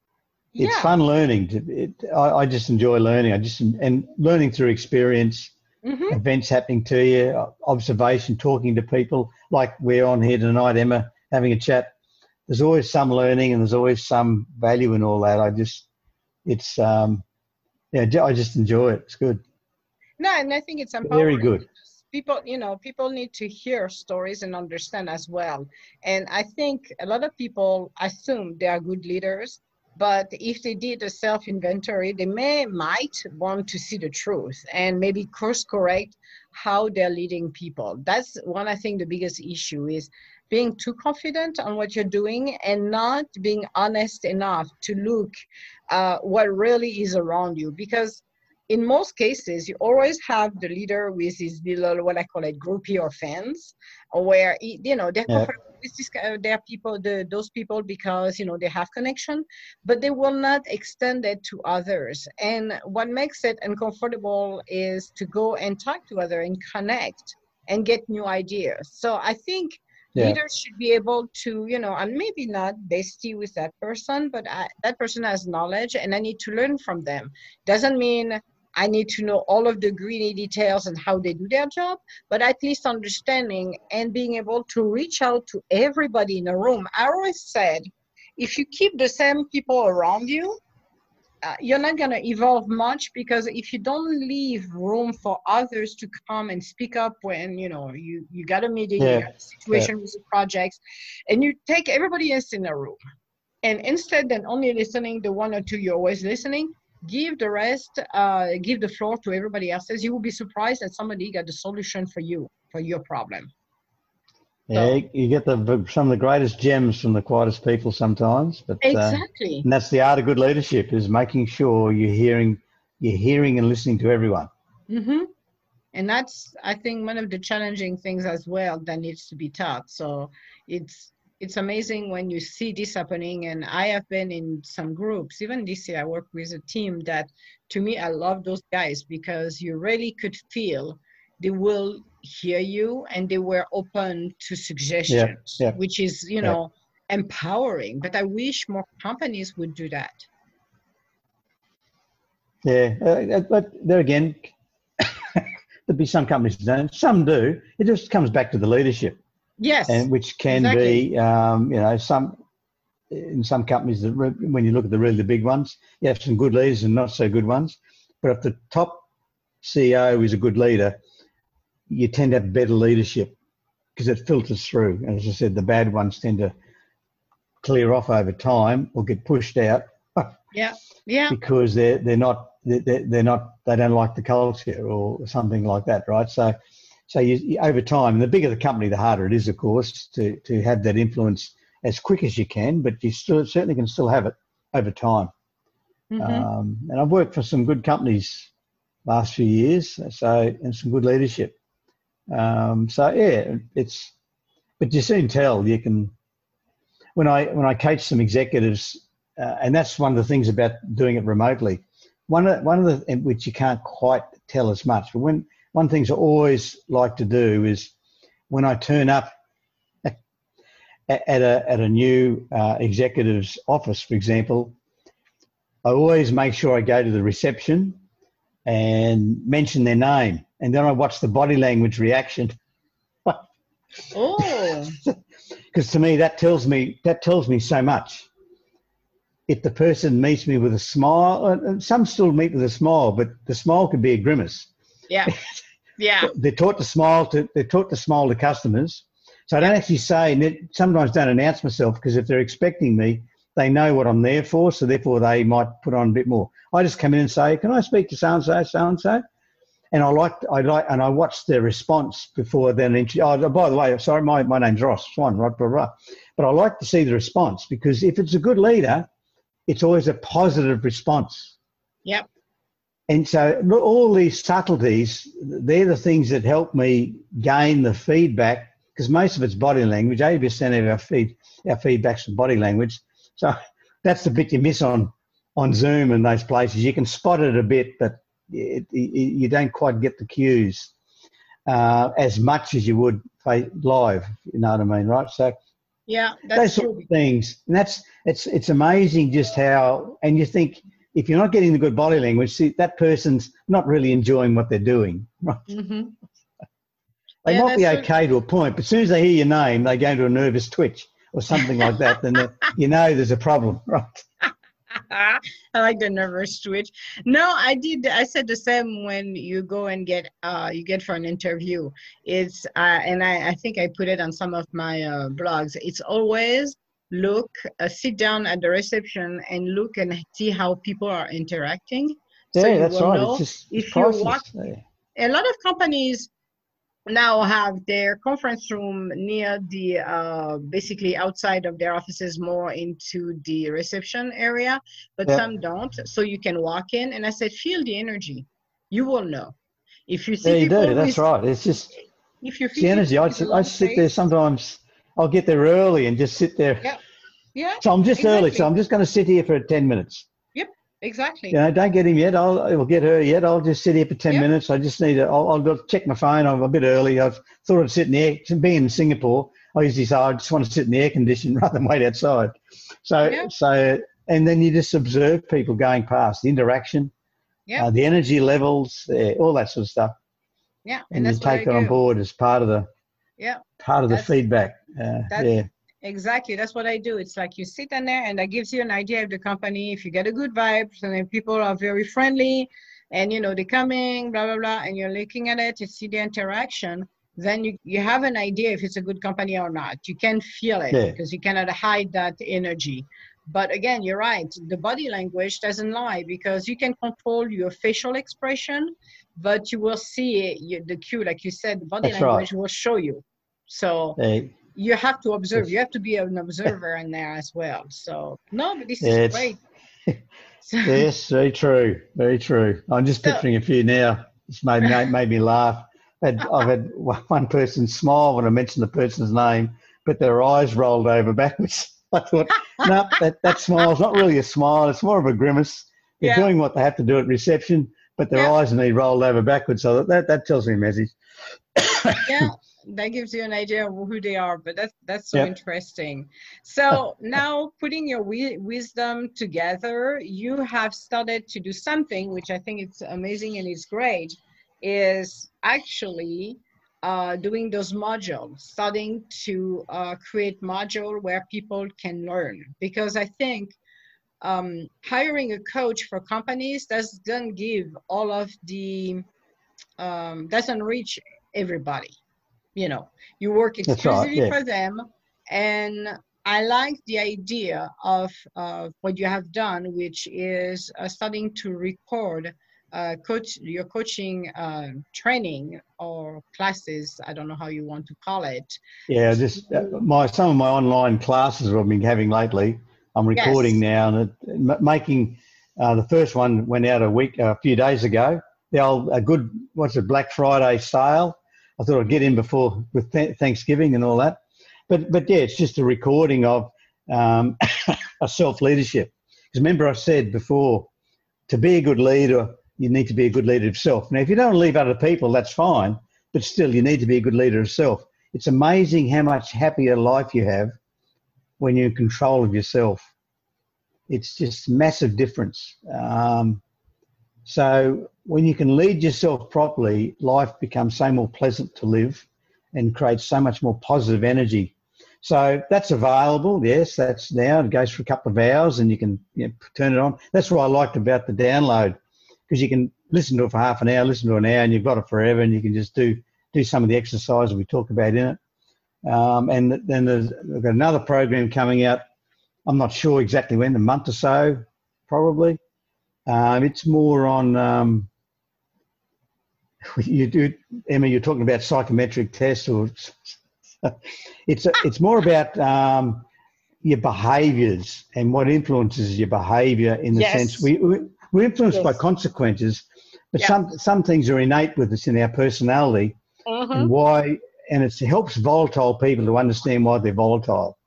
it's yeah. fun learning. It, I, I, just enjoy learning. I just, and learning through experience mm-hmm. events happening to you, observation, talking to people like we're on here tonight, Emma, having a chat. There's always some learning and there's always some value in all that. I just, it's, um, yeah, I just enjoy it. It's good. No, and I think it's empowering. Very good. people you know people need to hear stories and understand as well and i think a lot of people assume they are good leaders but if they did a self inventory they may might want to see the truth and maybe course correct how they're leading people. That's one i think the biggest issue is being too confident on what you're doing and not being honest enough to look uh, what really is around you. Because in most cases, you always have the leader with his little, what I call it, groupie or fans, where, you know, they're yeah. with this, uh, they're people, the, those people because, you know, they have connection, but they will not extend it to others. And what makes it uncomfortable is to go and talk to other and connect and get new ideas. So I think yeah. leaders should be able to you know and maybe not bestie with that person but I, that person has knowledge and i need to learn from them doesn't mean I need to know all of the greedy details and how they do their job, but at least understanding and being able to reach out to everybody in a room. I always said, if you keep the same people around you, uh, you're not going to evolve much because if you don't leave room for others to come and speak up when you know you you got a meeting yeah. you got a situation yeah. with the projects and you take everybody else in a room and instead than only listening the one or two you're always listening give the rest, uh, give the floor to everybody else. You will be surprised that somebody got the solution for you, for your problem. Yeah, you get the some of the greatest gems from the quietest people sometimes. But exactly, uh, and that's the art of good leadership is making sure you're hearing, you're hearing and listening to everyone. Mm-hmm. And that's, I think, one of the challenging things as well that needs to be taught. So it's it's amazing when you see this happening and i have been in some groups even this year i work with a team that to me i love those guys because you really could feel they will hear you and they were open to suggestions yeah, yeah. which is you know yeah. empowering but i wish more companies would do that yeah uh, but there again [COUGHS] there'd be some companies that don't some do it just comes back to the leadership Yes. And which can exactly. be, um, you know, some in some companies that when you look at the really the big ones, you have some good leaders and not so good ones. But if the top CEO is a good leader, you tend to have better leadership because it filters through. And as I said, the bad ones tend to clear off over time or get pushed out. [LAUGHS] yeah, yeah. Because they're they're not they're, they're not they don't like the culture or something like that, right? So so you, over time, the bigger the company, the harder it is, of course, to, to have that influence as quick as you can, but you still certainly can still have it over time. Mm-hmm. Um, and I've worked for some good companies last few years, so and some good leadership. Um, so yeah, it's but you soon tell you can. When I when I coach some executives, uh, and that's one of the things about doing it remotely. One of one of the which you can't quite tell as much, but when one thing I always like to do is when I turn up at, at a, at a new uh, executive's office, for example, I always make sure I go to the reception and mention their name, and then I watch the body language reaction. oh, [LAUGHS] because to me that tells me that tells me so much. If the person meets me with a smile, uh, some still meet with a smile, but the smile could be a grimace. Yeah. Yeah. [LAUGHS] They're taught to smile to they're taught to smile to customers. So I don't actually say and sometimes don't announce myself because if they're expecting me, they know what I'm there for, so therefore they might put on a bit more. I just come in and say, "Can I speak to so and so, so and so?" And I like, I like, and I watch their response before then. Oh, by the way, sorry, my, my name's Ross Swan, right, blah, blah. But I like to see the response because if it's a good leader, it's always a positive response. Yep. And so all these subtleties, they're the things that help me gain the feedback because most of it's body language. 80% of our feed, our feedback's from body language. So [LAUGHS] that's the bit you miss on, on Zoom and those places. You can spot it a bit, but it, it, you don't quite get the cues uh, as much as you would live. You know what I mean, right? So yeah, those sort of things. And that's it's it's amazing just how. And you think if you're not getting the good body language, see, that person's not really enjoying what they're doing. [LAUGHS] Right? Mm-hmm. They yeah, might be okay to a point, but as soon as they hear your name, they go into a nervous twitch or something like that. Then [LAUGHS] you know there's a problem, [LAUGHS] right? I like the nervous twitch. No, I did. I said the same when you go and get uh you get for an interview. It's uh and I I think I put it on some of my uh, blogs. It's always look uh, sit down at the reception and look and see how people are interacting. Yeah, so that's right. It's just if you walk, yeah. a lot of companies now have their conference room near the uh, basically outside of their offices more into the reception area but yep. some don't so you can walk in and i said feel the energy you will know if you see yeah, you do that's right it's just if you feel the energy i I sit there sometimes i'll get there early and just sit there yeah yeah so i'm just exactly. early so i'm just going to sit here for 10 minutes Yep. Exactly. You know, don't get him yet. I'll, I'll get her yet. I'll just sit here for 10 yep. minutes. I just need to, I'll, I'll, check my phone. I'm a bit early. I've thought I'd sit in the air. Being in Singapore, I usually say I just want to sit in the air condition [LAUGHS] rather than wait outside. So, yep. so, and then you just observe people going past, the interaction, yeah, uh, the energy levels, uh, all that sort of stuff. Yeah. And, and you take that on board as part of the, yeah, part of the feedback. Uh, yeah. Exactly. That's what I do. It's like you sit in there and that gives you an idea of the company. If you get a good vibe, and then people are very friendly and you know they're coming, blah blah blah, and you're looking at it, you see the interaction, then you, you have an idea if it's a good company or not. You can feel it yeah. because you cannot hide that energy. But again, you're right. The body language doesn't lie because you can control your facial expression, but you will see it, the cue, like you said, the body That's language right. will show you. So hey you have to observe. You have to be an observer in there as well. So no, but this is great. [LAUGHS] yes, very true, very true. I'm just so, picturing a few now. It's made made me laugh. I've had one person smile when I mentioned the person's name, but their eyes rolled over backwards. [LAUGHS] I thought, no, that, that smile's not really a smile. It's more of a grimace. They're yeah. doing what they have to do at reception, but their yeah. eyes need rolled over backwards. So that, that tells me a message. yeah, [LAUGHS] that gives you an idea of who they are but that's that's so interesting. So [LAUGHS] now putting your wi- wisdom together you have started to do something which i think it's amazing and it's great is actually uh, doing those modules starting to uh, create module where people can learn. Because i think um, hiring a coach for companies doesn't give all of the um, doesn't reach everybody you know you work exclusively right, yeah. for them and i like the idea of uh, what you have done which is uh, starting to record uh, coach your coaching uh, training or classes i don't know how you want to call it yeah just uh, my some of my online classes i've been having lately i'm recording yes. now and it, making uh, the first one went out a week a few days ago the old a good what's it black friday sale I thought I'd get in before with th- Thanksgiving and all that. But but yeah, it's just a recording of um, [COUGHS] a self leadership. Because remember, I said before, to be a good leader, you need to be a good leader of self. Now, if you don't leave other people, that's fine. But still, you need to be a good leader of self. It's amazing how much happier life you have when you're in control of yourself. It's just massive difference. Um, so when you can lead yourself properly, life becomes so more pleasant to live and creates so much more positive energy. So that's available. Yes, that's now. It goes for a couple of hours and you can you know, turn it on. That's what I liked about the download because you can listen to it for half an hour, listen to an hour, and you've got it forever, and you can just do do some of the exercises we talk about in it. Um, and then there's we've got another program coming out. I'm not sure exactly when, a month or so, probably. Um, it's more on um, [LAUGHS] you do, Emma. You're talking about psychometric tests, or [LAUGHS] it's it's more about um, your behaviours and what influences your behaviour in the yes. sense we we're influenced yes. by consequences, but some some things are innate with us in our personality, mm-hmm. and why, and it helps volatile people to understand why they're volatile.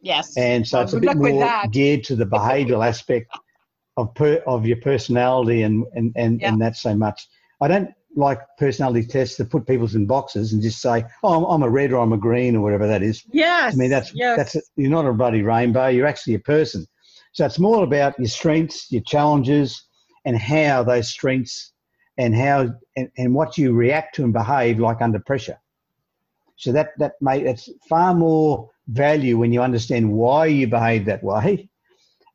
Yes, and so well, it's a bit more geared to the behavioural aspect of per, of your personality and and and, yeah. and that so much. I don't like personality tests that put people in boxes and just say, "Oh, I'm, I'm, a red or I'm a green or whatever that is." Yes. I mean, that's yes. that's a, you're not a bloody rainbow. You're actually a person. So it's more about your strengths, your challenges, and how those strengths and how and, and what you react to and behave like under pressure. So that that may it's far more value when you understand why you behave that way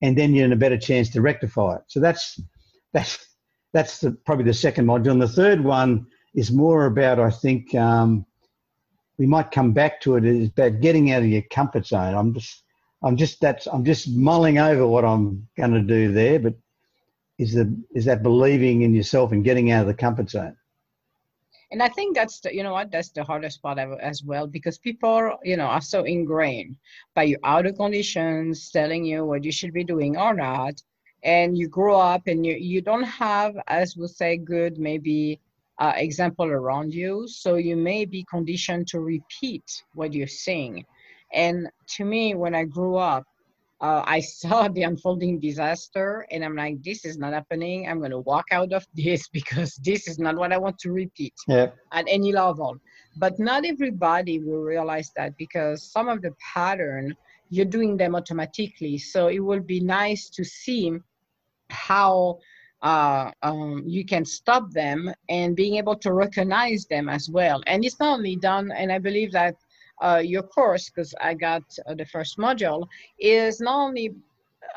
and then you're in a better chance to rectify it. So that's that's that's the, probably the second module. And the third one is more about, I think, um, we might come back to it. Is about getting out of your comfort zone. I'm just, I'm just that's, I'm just mulling over what I'm going to do there. But is the is that believing in yourself and getting out of the comfort zone? And i think that's the you know what? That's the hardest part as well because people you know are so ingrained by your outer conditions telling you what you should be doing or not. And you grow up and you you don't have as we say good maybe uh, example around you. So you may be conditioned to repeat what you're seeing. And to me when i grew up uh, I saw [LAUGHS] the unfolding disaster and I'm like, this is not happening. I'm going to walk out of [LAUGHS] this because this is not what I want to repeat yeah. at any level. But not everybody will realize that because some of the pattern, you're doing them automatically. So it will be nice to see how uh, um, you can stop them and being able to recognize them as well. And it's not only done, and I believe that uh, your course, because I got uh, the first module, is not only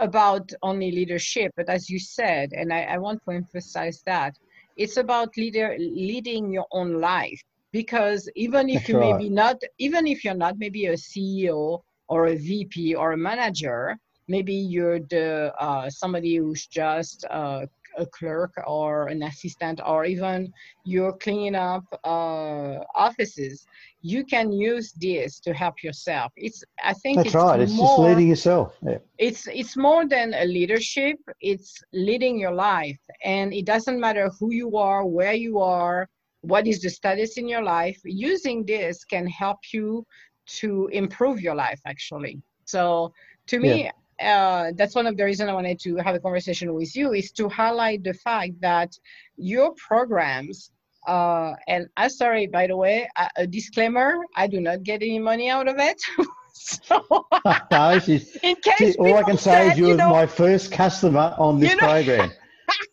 about only leadership, but as you said, and I, I want to emphasize that, it's about leader leading your own life. Because even if you maybe not, even if you're not maybe a CEO or a VP or a manager, maybe you're the uh, somebody who's just uh, a clerk or an assistant or even you're cleaning up uh, offices you can use this to help yourself. It's i think that's it's right. It's more, just leading yourself. Yeah. it's it's more than a leadership. It's leading your life. And it doesn't matter who you are where you are what is the status in your life using this can help you to improve your life actually. So to me yeah uh, that's one of the reasons I wanted to have a conversation with you is to highlight the fact that your programs uh, and I'm sorry, by the way, a, a, disclaimer: I do not get any money out of it. [LAUGHS] so, [LAUGHS] no, she's, [LAUGHS] in case she, all I can say is you were my first customer on this you know, program.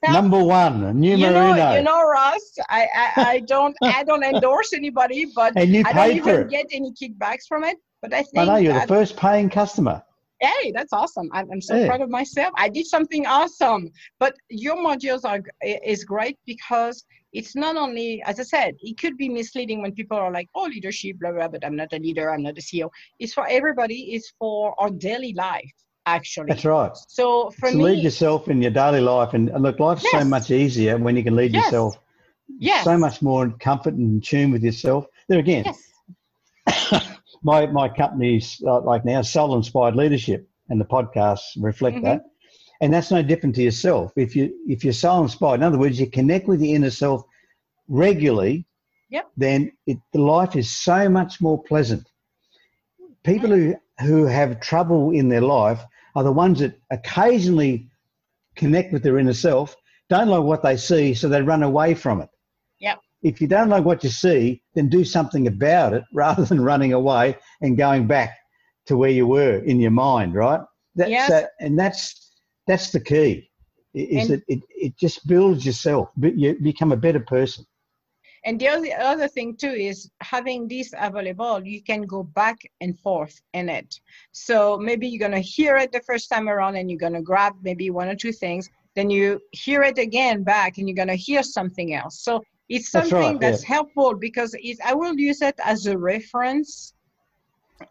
Number one, numero you know. You know, Ross, I, I, I don't I don't endorse anybody, but you I don't even get any kickbacks from it. But I think I know you're the first paying customer hey that's awesome i'm, I'm so hey. proud of myself i did something awesome but your modules are is great because it's not only as i said it could be misleading when people are like oh leadership blah blah but i'm not a leader i'm not a ceo it's for everybody it's for our daily life actually that's right so for so me lead yourself in your daily life and look life's yes. so much easier when you can lead yes. yourself yes. so much more in comfort and in tune with yourself there again yes. [LAUGHS] my my company's uh, like now soul inspired leadership, and the podcasts reflect mm-hmm. that. And that's no different to yourself. If you if you're soul inspired, in other words, you connect with your inner self regularly, yep. then it, life is so much more pleasant. People who who have trouble in their life are the ones that occasionally connect with their inner self, don't like what they see, so they run away from it if you don't like what you see, then do something about it [LAUGHS] rather than running away and going back to where you were in your mind, right? That's yes. That, and that's that's the key. Is and, that it, it just builds yourself. But you become a better person. And the other, other thing too is having this available, you can go back and forth in it. So maybe you're gonna hear it the first time around and you're gonna grab maybe one or two things, then you hear it again back and you're gonna hear something else. So it's something that's, right, that's yeah. helpful because it, I will use it as a reference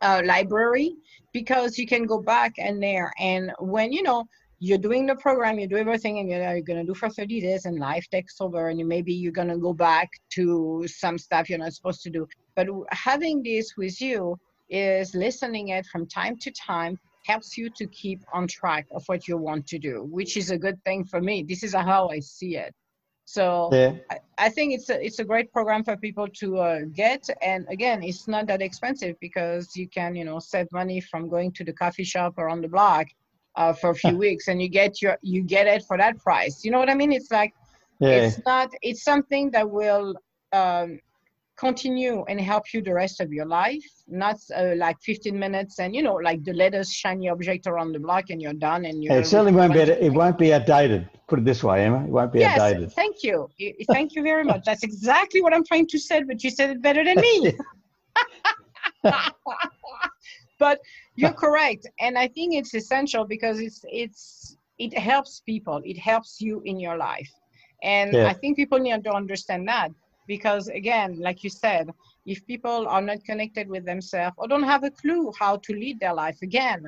uh, library because you can go back and there and when you know you're doing the program, you do everything, and you're, you're going to do for 30 days, and life takes over, and you, maybe you're going to go back to some stuff you're not supposed to do. But having this with you is listening it from time to time helps you to keep on track of what you want to do, which is a good thing for me. This is how I see it. So yeah. I, I, think it's a, it's a great program for people to uh, get. And again, it's not that expensive because you can, you know, save money from going to the coffee shop or on the block uh, for a few [LAUGHS] weeks and you get your, you get it for that price. You know what I mean? It's like, yeah. it's not, it's something that will um, continue and help you the rest of your life not uh, like 15 minutes and you know like the latest shiny object around the block and you're done and you it certainly won't be it won't be outdated. Put it this way emma it won't be yes, outdated. thank you. Thank you very much. That's exactly what i'm trying to say but you said it better than me. [LAUGHS] But you're correct, and I think it's essential because it's it's it helps people. It helps you in your life, and yeah. I think people need to understand that because again, like you said, if people are not connected with themselves or don't have a clue how to lead their life, again,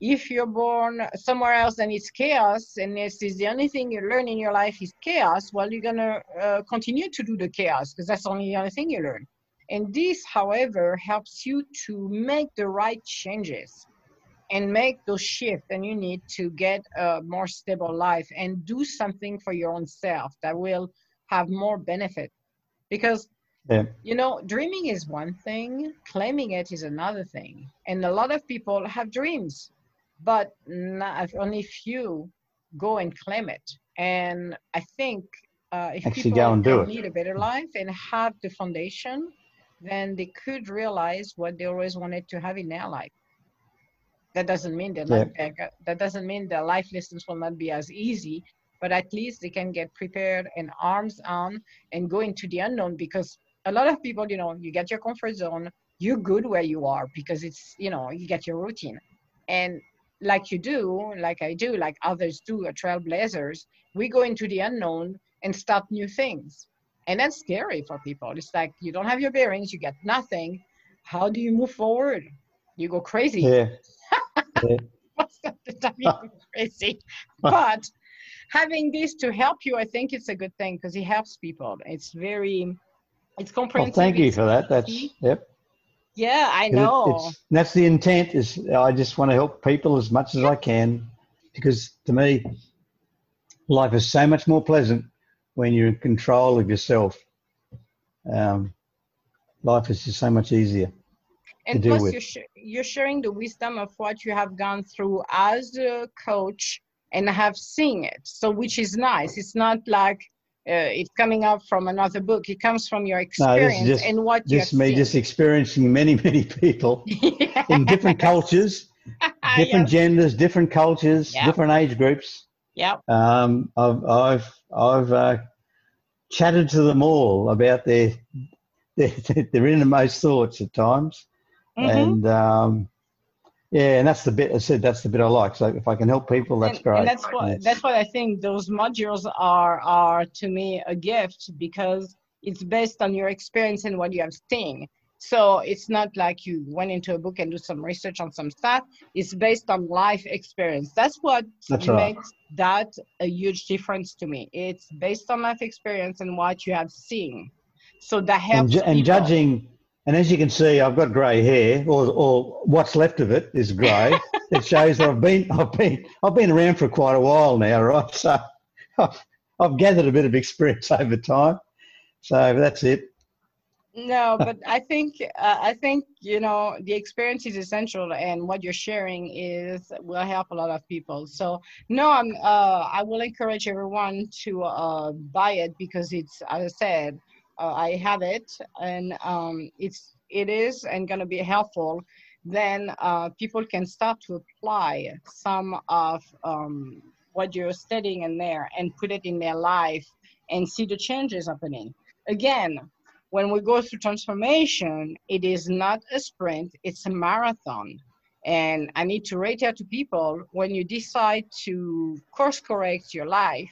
if you're born somewhere else and it's chaos and this is the only thing you learn in your life is chaos well you're going to uh, continue to do the chaos because that's only the only thing you learn. And this however helps you to make the right changes and make those shifts and you need to get a more stable life and do something for your own self that will have more benefit because yeah. you know dreaming is one thing claiming it is another thing and a lot of people have dreams but not, only few go and claim it. And I think uh, if Actually people go and do need a better life and have the foundation, then they could realize what they always wanted to have in their life. That doesn't mean that yeah. that doesn't mean their life lessons will not be as easy, but at least they can get prepared and arms on and go into the unknown because a lot of people, you know, you get your comfort zone, you're good where you are because it's, you know, you get your routine. And like you do, like I do, like others do, are trailblazers, we go into the unknown and start new things. And that's scary for people. It's like you don't have your bearings, you get nothing. How do you move forward? You go crazy. Yeah. [LAUGHS] yeah. Most of the time you go crazy. But having this to help you, I think it's a good thing because it helps people. It's very, it's comprehensive. Well, thank you for that. That's, yep. Yeah, I know. It, that's the intent. Is I just want to help people as much as I can, because to me, life is so much more pleasant when you're in control of yourself. Um, life is just so much easier. And plus, you're, sh- you're sharing the wisdom of what you have gone through as a coach and I have seen it. So, which is nice. It's not like uh, it's coming up from another book. It comes from your experience no, just, and what you This me just experiencing many, [LAUGHS] many people [LAUGHS] yeah. in different cultures, [LAUGHS] different yep. genders, different cultures, yep. different age groups. Yeah. Um, I've I've I've uh, chatted to them all about their their, their innermost thoughts at times, mm-hmm. and um, yeah, and that's the bit I said. That's the bit I like. So if I can help people, that's and, great. And that's what that's what I think. Those modules are are to me a gift because it's based on your experience and what you have seen. So it's not like you went into a book and do some research on some stuff. It's based on life experience. That's what that's makes right. that a huge difference to me. It's based on life experience and what you have seen. So that helps. And, and judging and as you can see, I've got grey hair, or, or what's left of it is grey. [LAUGHS] it shows that I've been, I've been, I've been around for quite a while now, right? So I've, [LAUGHS] I've gathered a bit of experience [LAUGHS] over time. So that's it. No, but I think uh, I think you know the experience is essential, and what you're sharing is will help a lot of people. So no, I'm uh, I will encourage everyone to uh, buy it because it's as I said uh, I have it and um, it's it is and going to be helpful, then uh, people can start to apply some of um, what you're studying in there and put it in their life and see the changes happening. Again, when we go through transformation, it is not a sprint, it's a marathon. And I need to reiterate to people when you decide to course correct your life,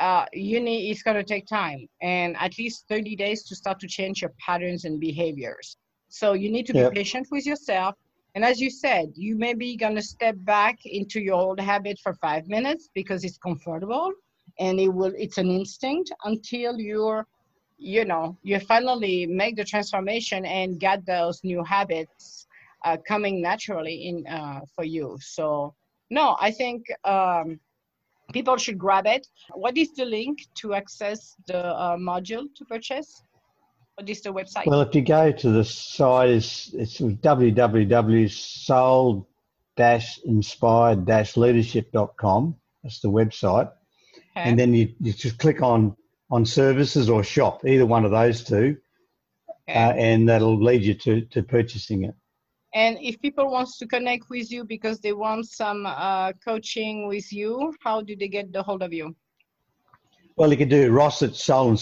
uh, uni is going to take time and at least 30 days to start to change your patterns and behaviors. So you need to be patient with yourself. And as you said, you may be going to step back into your old habit for five minutes because it's comfortable and it will, it's an instinct until you're, you know, you finally make the transformation and get those new habits uh, coming naturally in uh, for you. So no, I think, um, people should grab it. What is the link to access the uh, module to purchase? What is the website? Well, if you go to the site, it's, it's www.soul-inspired-leadership.com. That's the website. Okay. And then you, you just click on, on services or shop, either one of those two, okay. uh, and that'll lead you to, to purchasing it. And if people wants to connect with you because they want some uh, coaching with you, how do they get the hold of you? Well, you can do Ross at soul,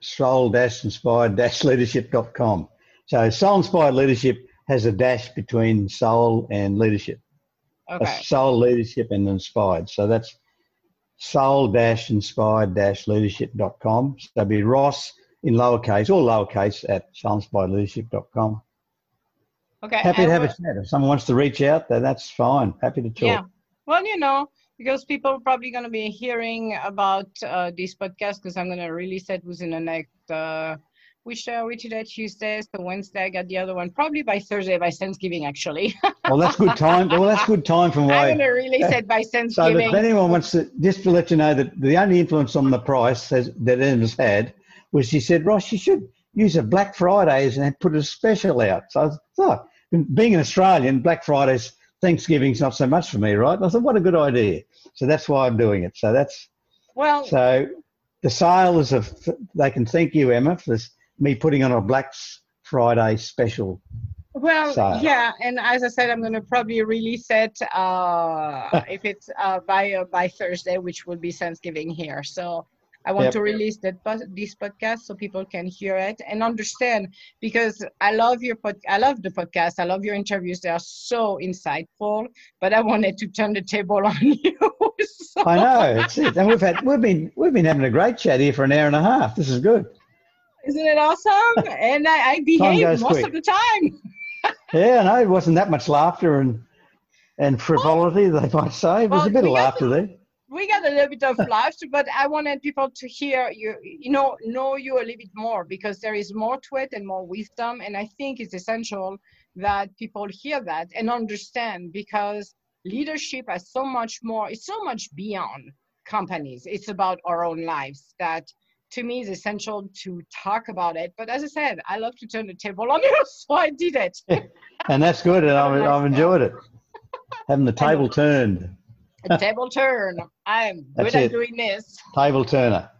soul-inspired-leadership.com. So soul-inspired leadership has a dash between soul and leadership. Okay. Soul leadership and inspired. So that's soul dash inspired dash leadership.com. So that'd be Ross in lowercase, all lowercase at soulinspiredleadership.com. Okay. Happy to have a chat. If someone wants to reach out, then that's fine. Happy to talk. Yeah. Well, you know, because people are probably going to be hearing about uh, this podcast because I'm going to release it within the next, uh, which are we today? Tuesday. So Wednesday, I got the other one. Probably by Thursday, by Thanksgiving, actually. Well, that's good time. Well, that's good time from [LAUGHS] where I'm going to release it by [LAUGHS] Thanksgiving. So if anyone wants to, just to let you know that the only influence on the price has, that Emma's had was she said, Ross, you should use a Black Fridays and put a special out. So I thought, being an Australian, Black Fridays, Thanksgiving's not so much for me, right? And I thought, what a good idea. So that's why I'm doing it. So that's, well, so the sales of, they can thank you, Emma, for this, me putting on a Black Friday special. Well, So- yeah, and as I said, I'm going to probably release it uh, [LAUGHS] if it's uh, by uh, by Thursday, which will be Thanksgiving here. So I want Yep. to release that this podcast so people can hear it and understand because I love your pod. I love the podcast. I love your interviews. They are so insightful. But I wanted to turn the table [LAUGHS] on you. so, I know, it's it. And we've had, we've been, we've been having a great chat here for an hour and a half. This is good. Isn't it awesome? And I, I behave most quick. of the time. Yeah, no, it wasn't that much laughter and and oh. frivolity, they might say. It was Well, a bit of laughter there. We got a little bit of laughter, but I wanted people to hear you, you know, know you a little bit more because there is more to it and more wisdom. And I think it's essential that people hear that and understand because leadership has so much more, it's so much beyond companies. It's about our own lives that to me is essential to talk about it. But as I said, I love to turn the table on [LAUGHS] you, so I did it. And that's good, and I've, I've enjoyed it. Having the [LAUGHS] table turned. A table turn. I'm good at doing this. Table turner. [LAUGHS]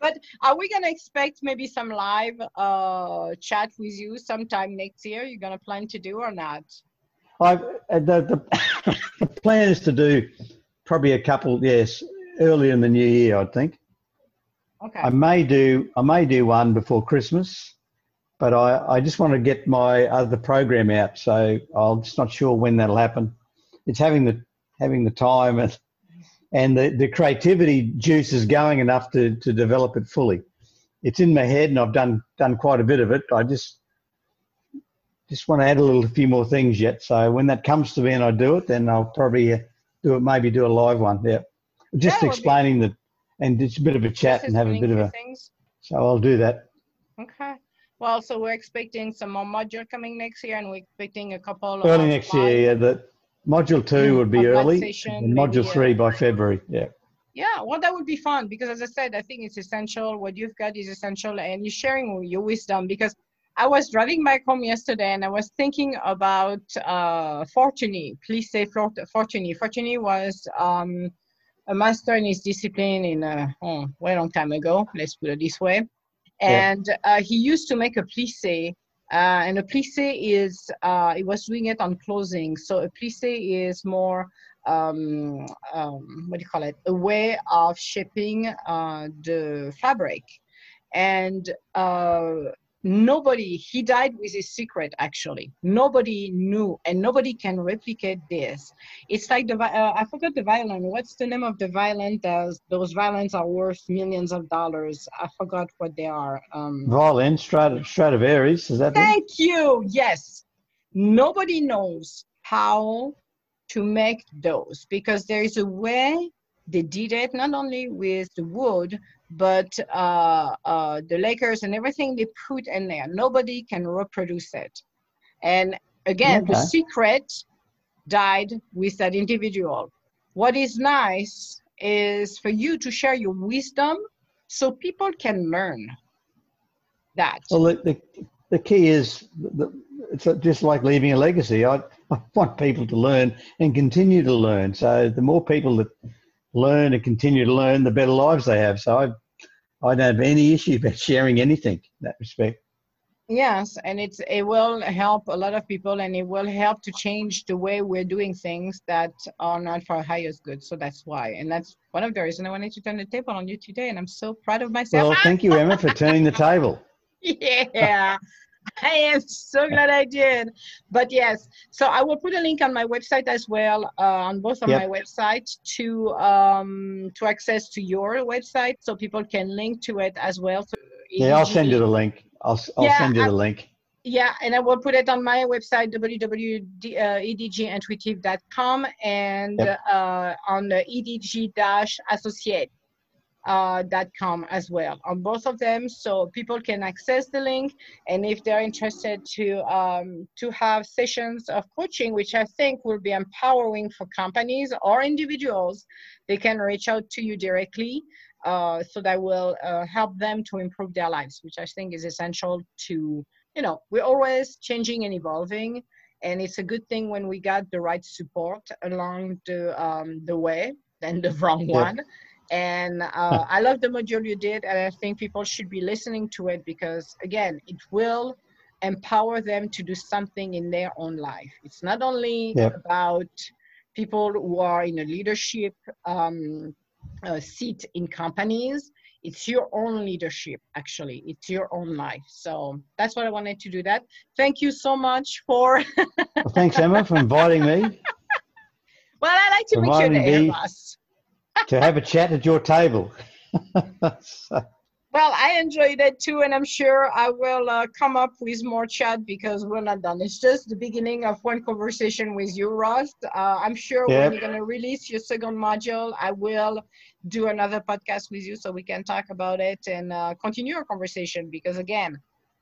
But are we gonna expect maybe some live uh, chat with you sometime next year? You're gonna plan to do or not? I, uh, the, the, the plan is to do probably a couple, yes, early in the new year, I think. Okay. I may do I may do one before Christmas, but I, I just want to get my other program out, so I'm just not sure when that'll happen. It's having the having the time and and the, the creativity juice is going enough to, to develop it fully. It's in my head and I've done done quite a bit of it. I just just want to add a little few more things yet. So when that comes to me and I do it, then I'll probably uh, do it. Maybe do a live one. Yeah, just would be- explaining the and it's a bit of a chat and have a bit of a. things. So I'll do that. Okay. Well, so we're expecting some more module coming next year, and we're expecting a couple Early of next year, yeah. The module two would be early, and module uh, three by February. Yeah. Yeah, well, that would be fun because, as I said, I think it's essential. What you've got is essential, and you're sharing your wisdom. Because I was driving back home yesterday, and I was thinking about uh, Fortuny. Please say Fort- Fortuny. Fortuny was um, a master in his discipline in a oh, way long time ago. Let's put it this way. Yeah. And uh, he used to make a plissé. Uh, and a plissé is, uh, he was doing it on clothing. So a plissé is more um, um, what do you call it? A way of shaping uh, the fabric. And uh, nobody, he died with his secret actually. Nobody knew, and nobody can replicate this. It's like the, uh, I forgot the violin. What's the name of the violin? Those, those violins are worth millions of dollars. I forgot what they are. Um, Violin, Strat- Stradivarius, is that it? Thank you. Yes. Nobody knows how to make those because there is a way they did it not only with the wood but uh, uh, the lacquers and everything they put in there. Nobody can reproduce it. And again, the secret died with that individual. What is nice is for you to share your wisdom so people can learn that. Well, the, the, the key is the, it's just like leaving a legacy. I, I want people to learn and continue to learn. So the more people that learn and continue to learn, the better lives they have. So I, I don't have any issue about [LAUGHS] sharing anything in that respect. Yes, and it's it will help a lot of people, and it will help to change the way we're doing things that are not for our highest good. So that's why, and that's one of the reasons I wanted to turn the table on you today, and I'm so proud of myself. Well, thank you, Emma, for turning the table. [LAUGHS] yeah, [LAUGHS] I am so glad I did. But yes, so I will put a link on my website as well, uh, on both of yep. my websites to um, to access to your website, so people can link to it as well. So yeah, I'll send you the link. I'll I'll yeah, send you the link. Yeah, and I will put it on my website, www.edgintuitive.com, and yep. uh, on the edg-associate uh, .com as well on both of them, so people can access the link. And if they're interested to um, to have sessions of coaching, which I think will be empowering for companies or individuals, they can reach out to you directly. Uh, so that will uh, help them to improve their lives, which I think is essential to, you know, we're always changing and evolving. And it's a good thing when we got the right support along the, um, the way than the [LAUGHS] wrong one. And uh, I love the module you did, and I think people should be listening to it because, again, it will empower them to do something in their own life. It's not only yep. about people who are in a leadership um, uh, seat in companies. It's your own leadership, actually. It's your own life. So that's what I wanted to do. That. Thank you so much for. well, thanks, Emma, for inviting me. [LAUGHS] Well, I like to meet you, Airbus to have a chat at your table. so. [LAUGHS] Well, I enjoyed it too, and I'm sure I will uh, come up with more chat because we're not done. It's just the beginning of one conversation with you, Ross. Uh, I'm sure yep. when you're going to release your second module, I will do another podcast with you so we can talk about it and uh, continue our conversation because, again,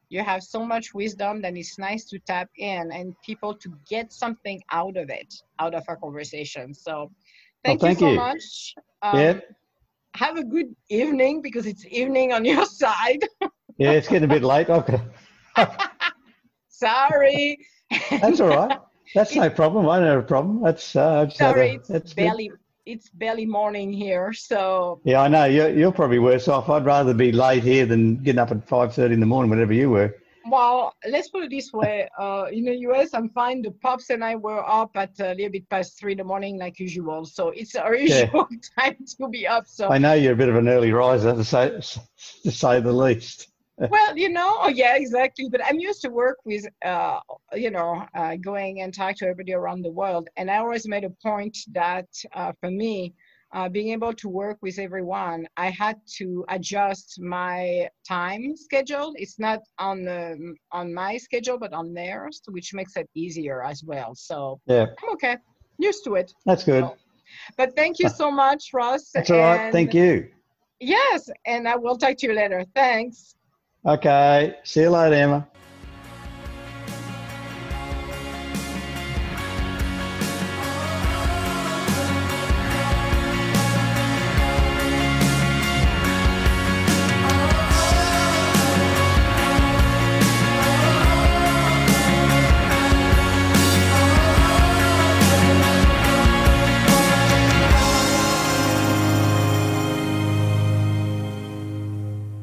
you have so much wisdom that it's nice to tap in and people to get something out of it, out of our conversation. So, Thank, well, thank you so you. much. Um, yeah. Have a good evening because it's evening on your [LAUGHS] side. yeah, it's getting a bit late. Okay. [LAUGHS] Sorry. That's all right. That's no problem. I don't have a problem. That's uh, sorry. A, it's that's barely good. it's barely morning here, so. Yeah, I know. You're you're probably worse off. I'd rather be late here than getting up at five thirty in the morning, whenever you were. Well, let's put it this way. Uh, in the US, I'm fine. The pups and I were up at a little bit past three in the morning, like usual. So it's our usual yeah. [LAUGHS] time to be up. So I know you're a bit of an early riser, to say to say the least. [LAUGHS] well, you know, oh, yeah, exactly. But I'm used to work with, uh, you know, uh, going and talk to everybody around the world, and I always made a point that uh, for me, uh, being able to work with everyone, I had to adjust my time schedule. It's not on the on my schedule, but on theirs, which makes it easier as well. So yeah, I'm okay, used to it. That's good. So, but thank you so much, Ross. That's all right. Thank you. Yes, and I will talk to you later. Thanks. Okay. See you later, Emma.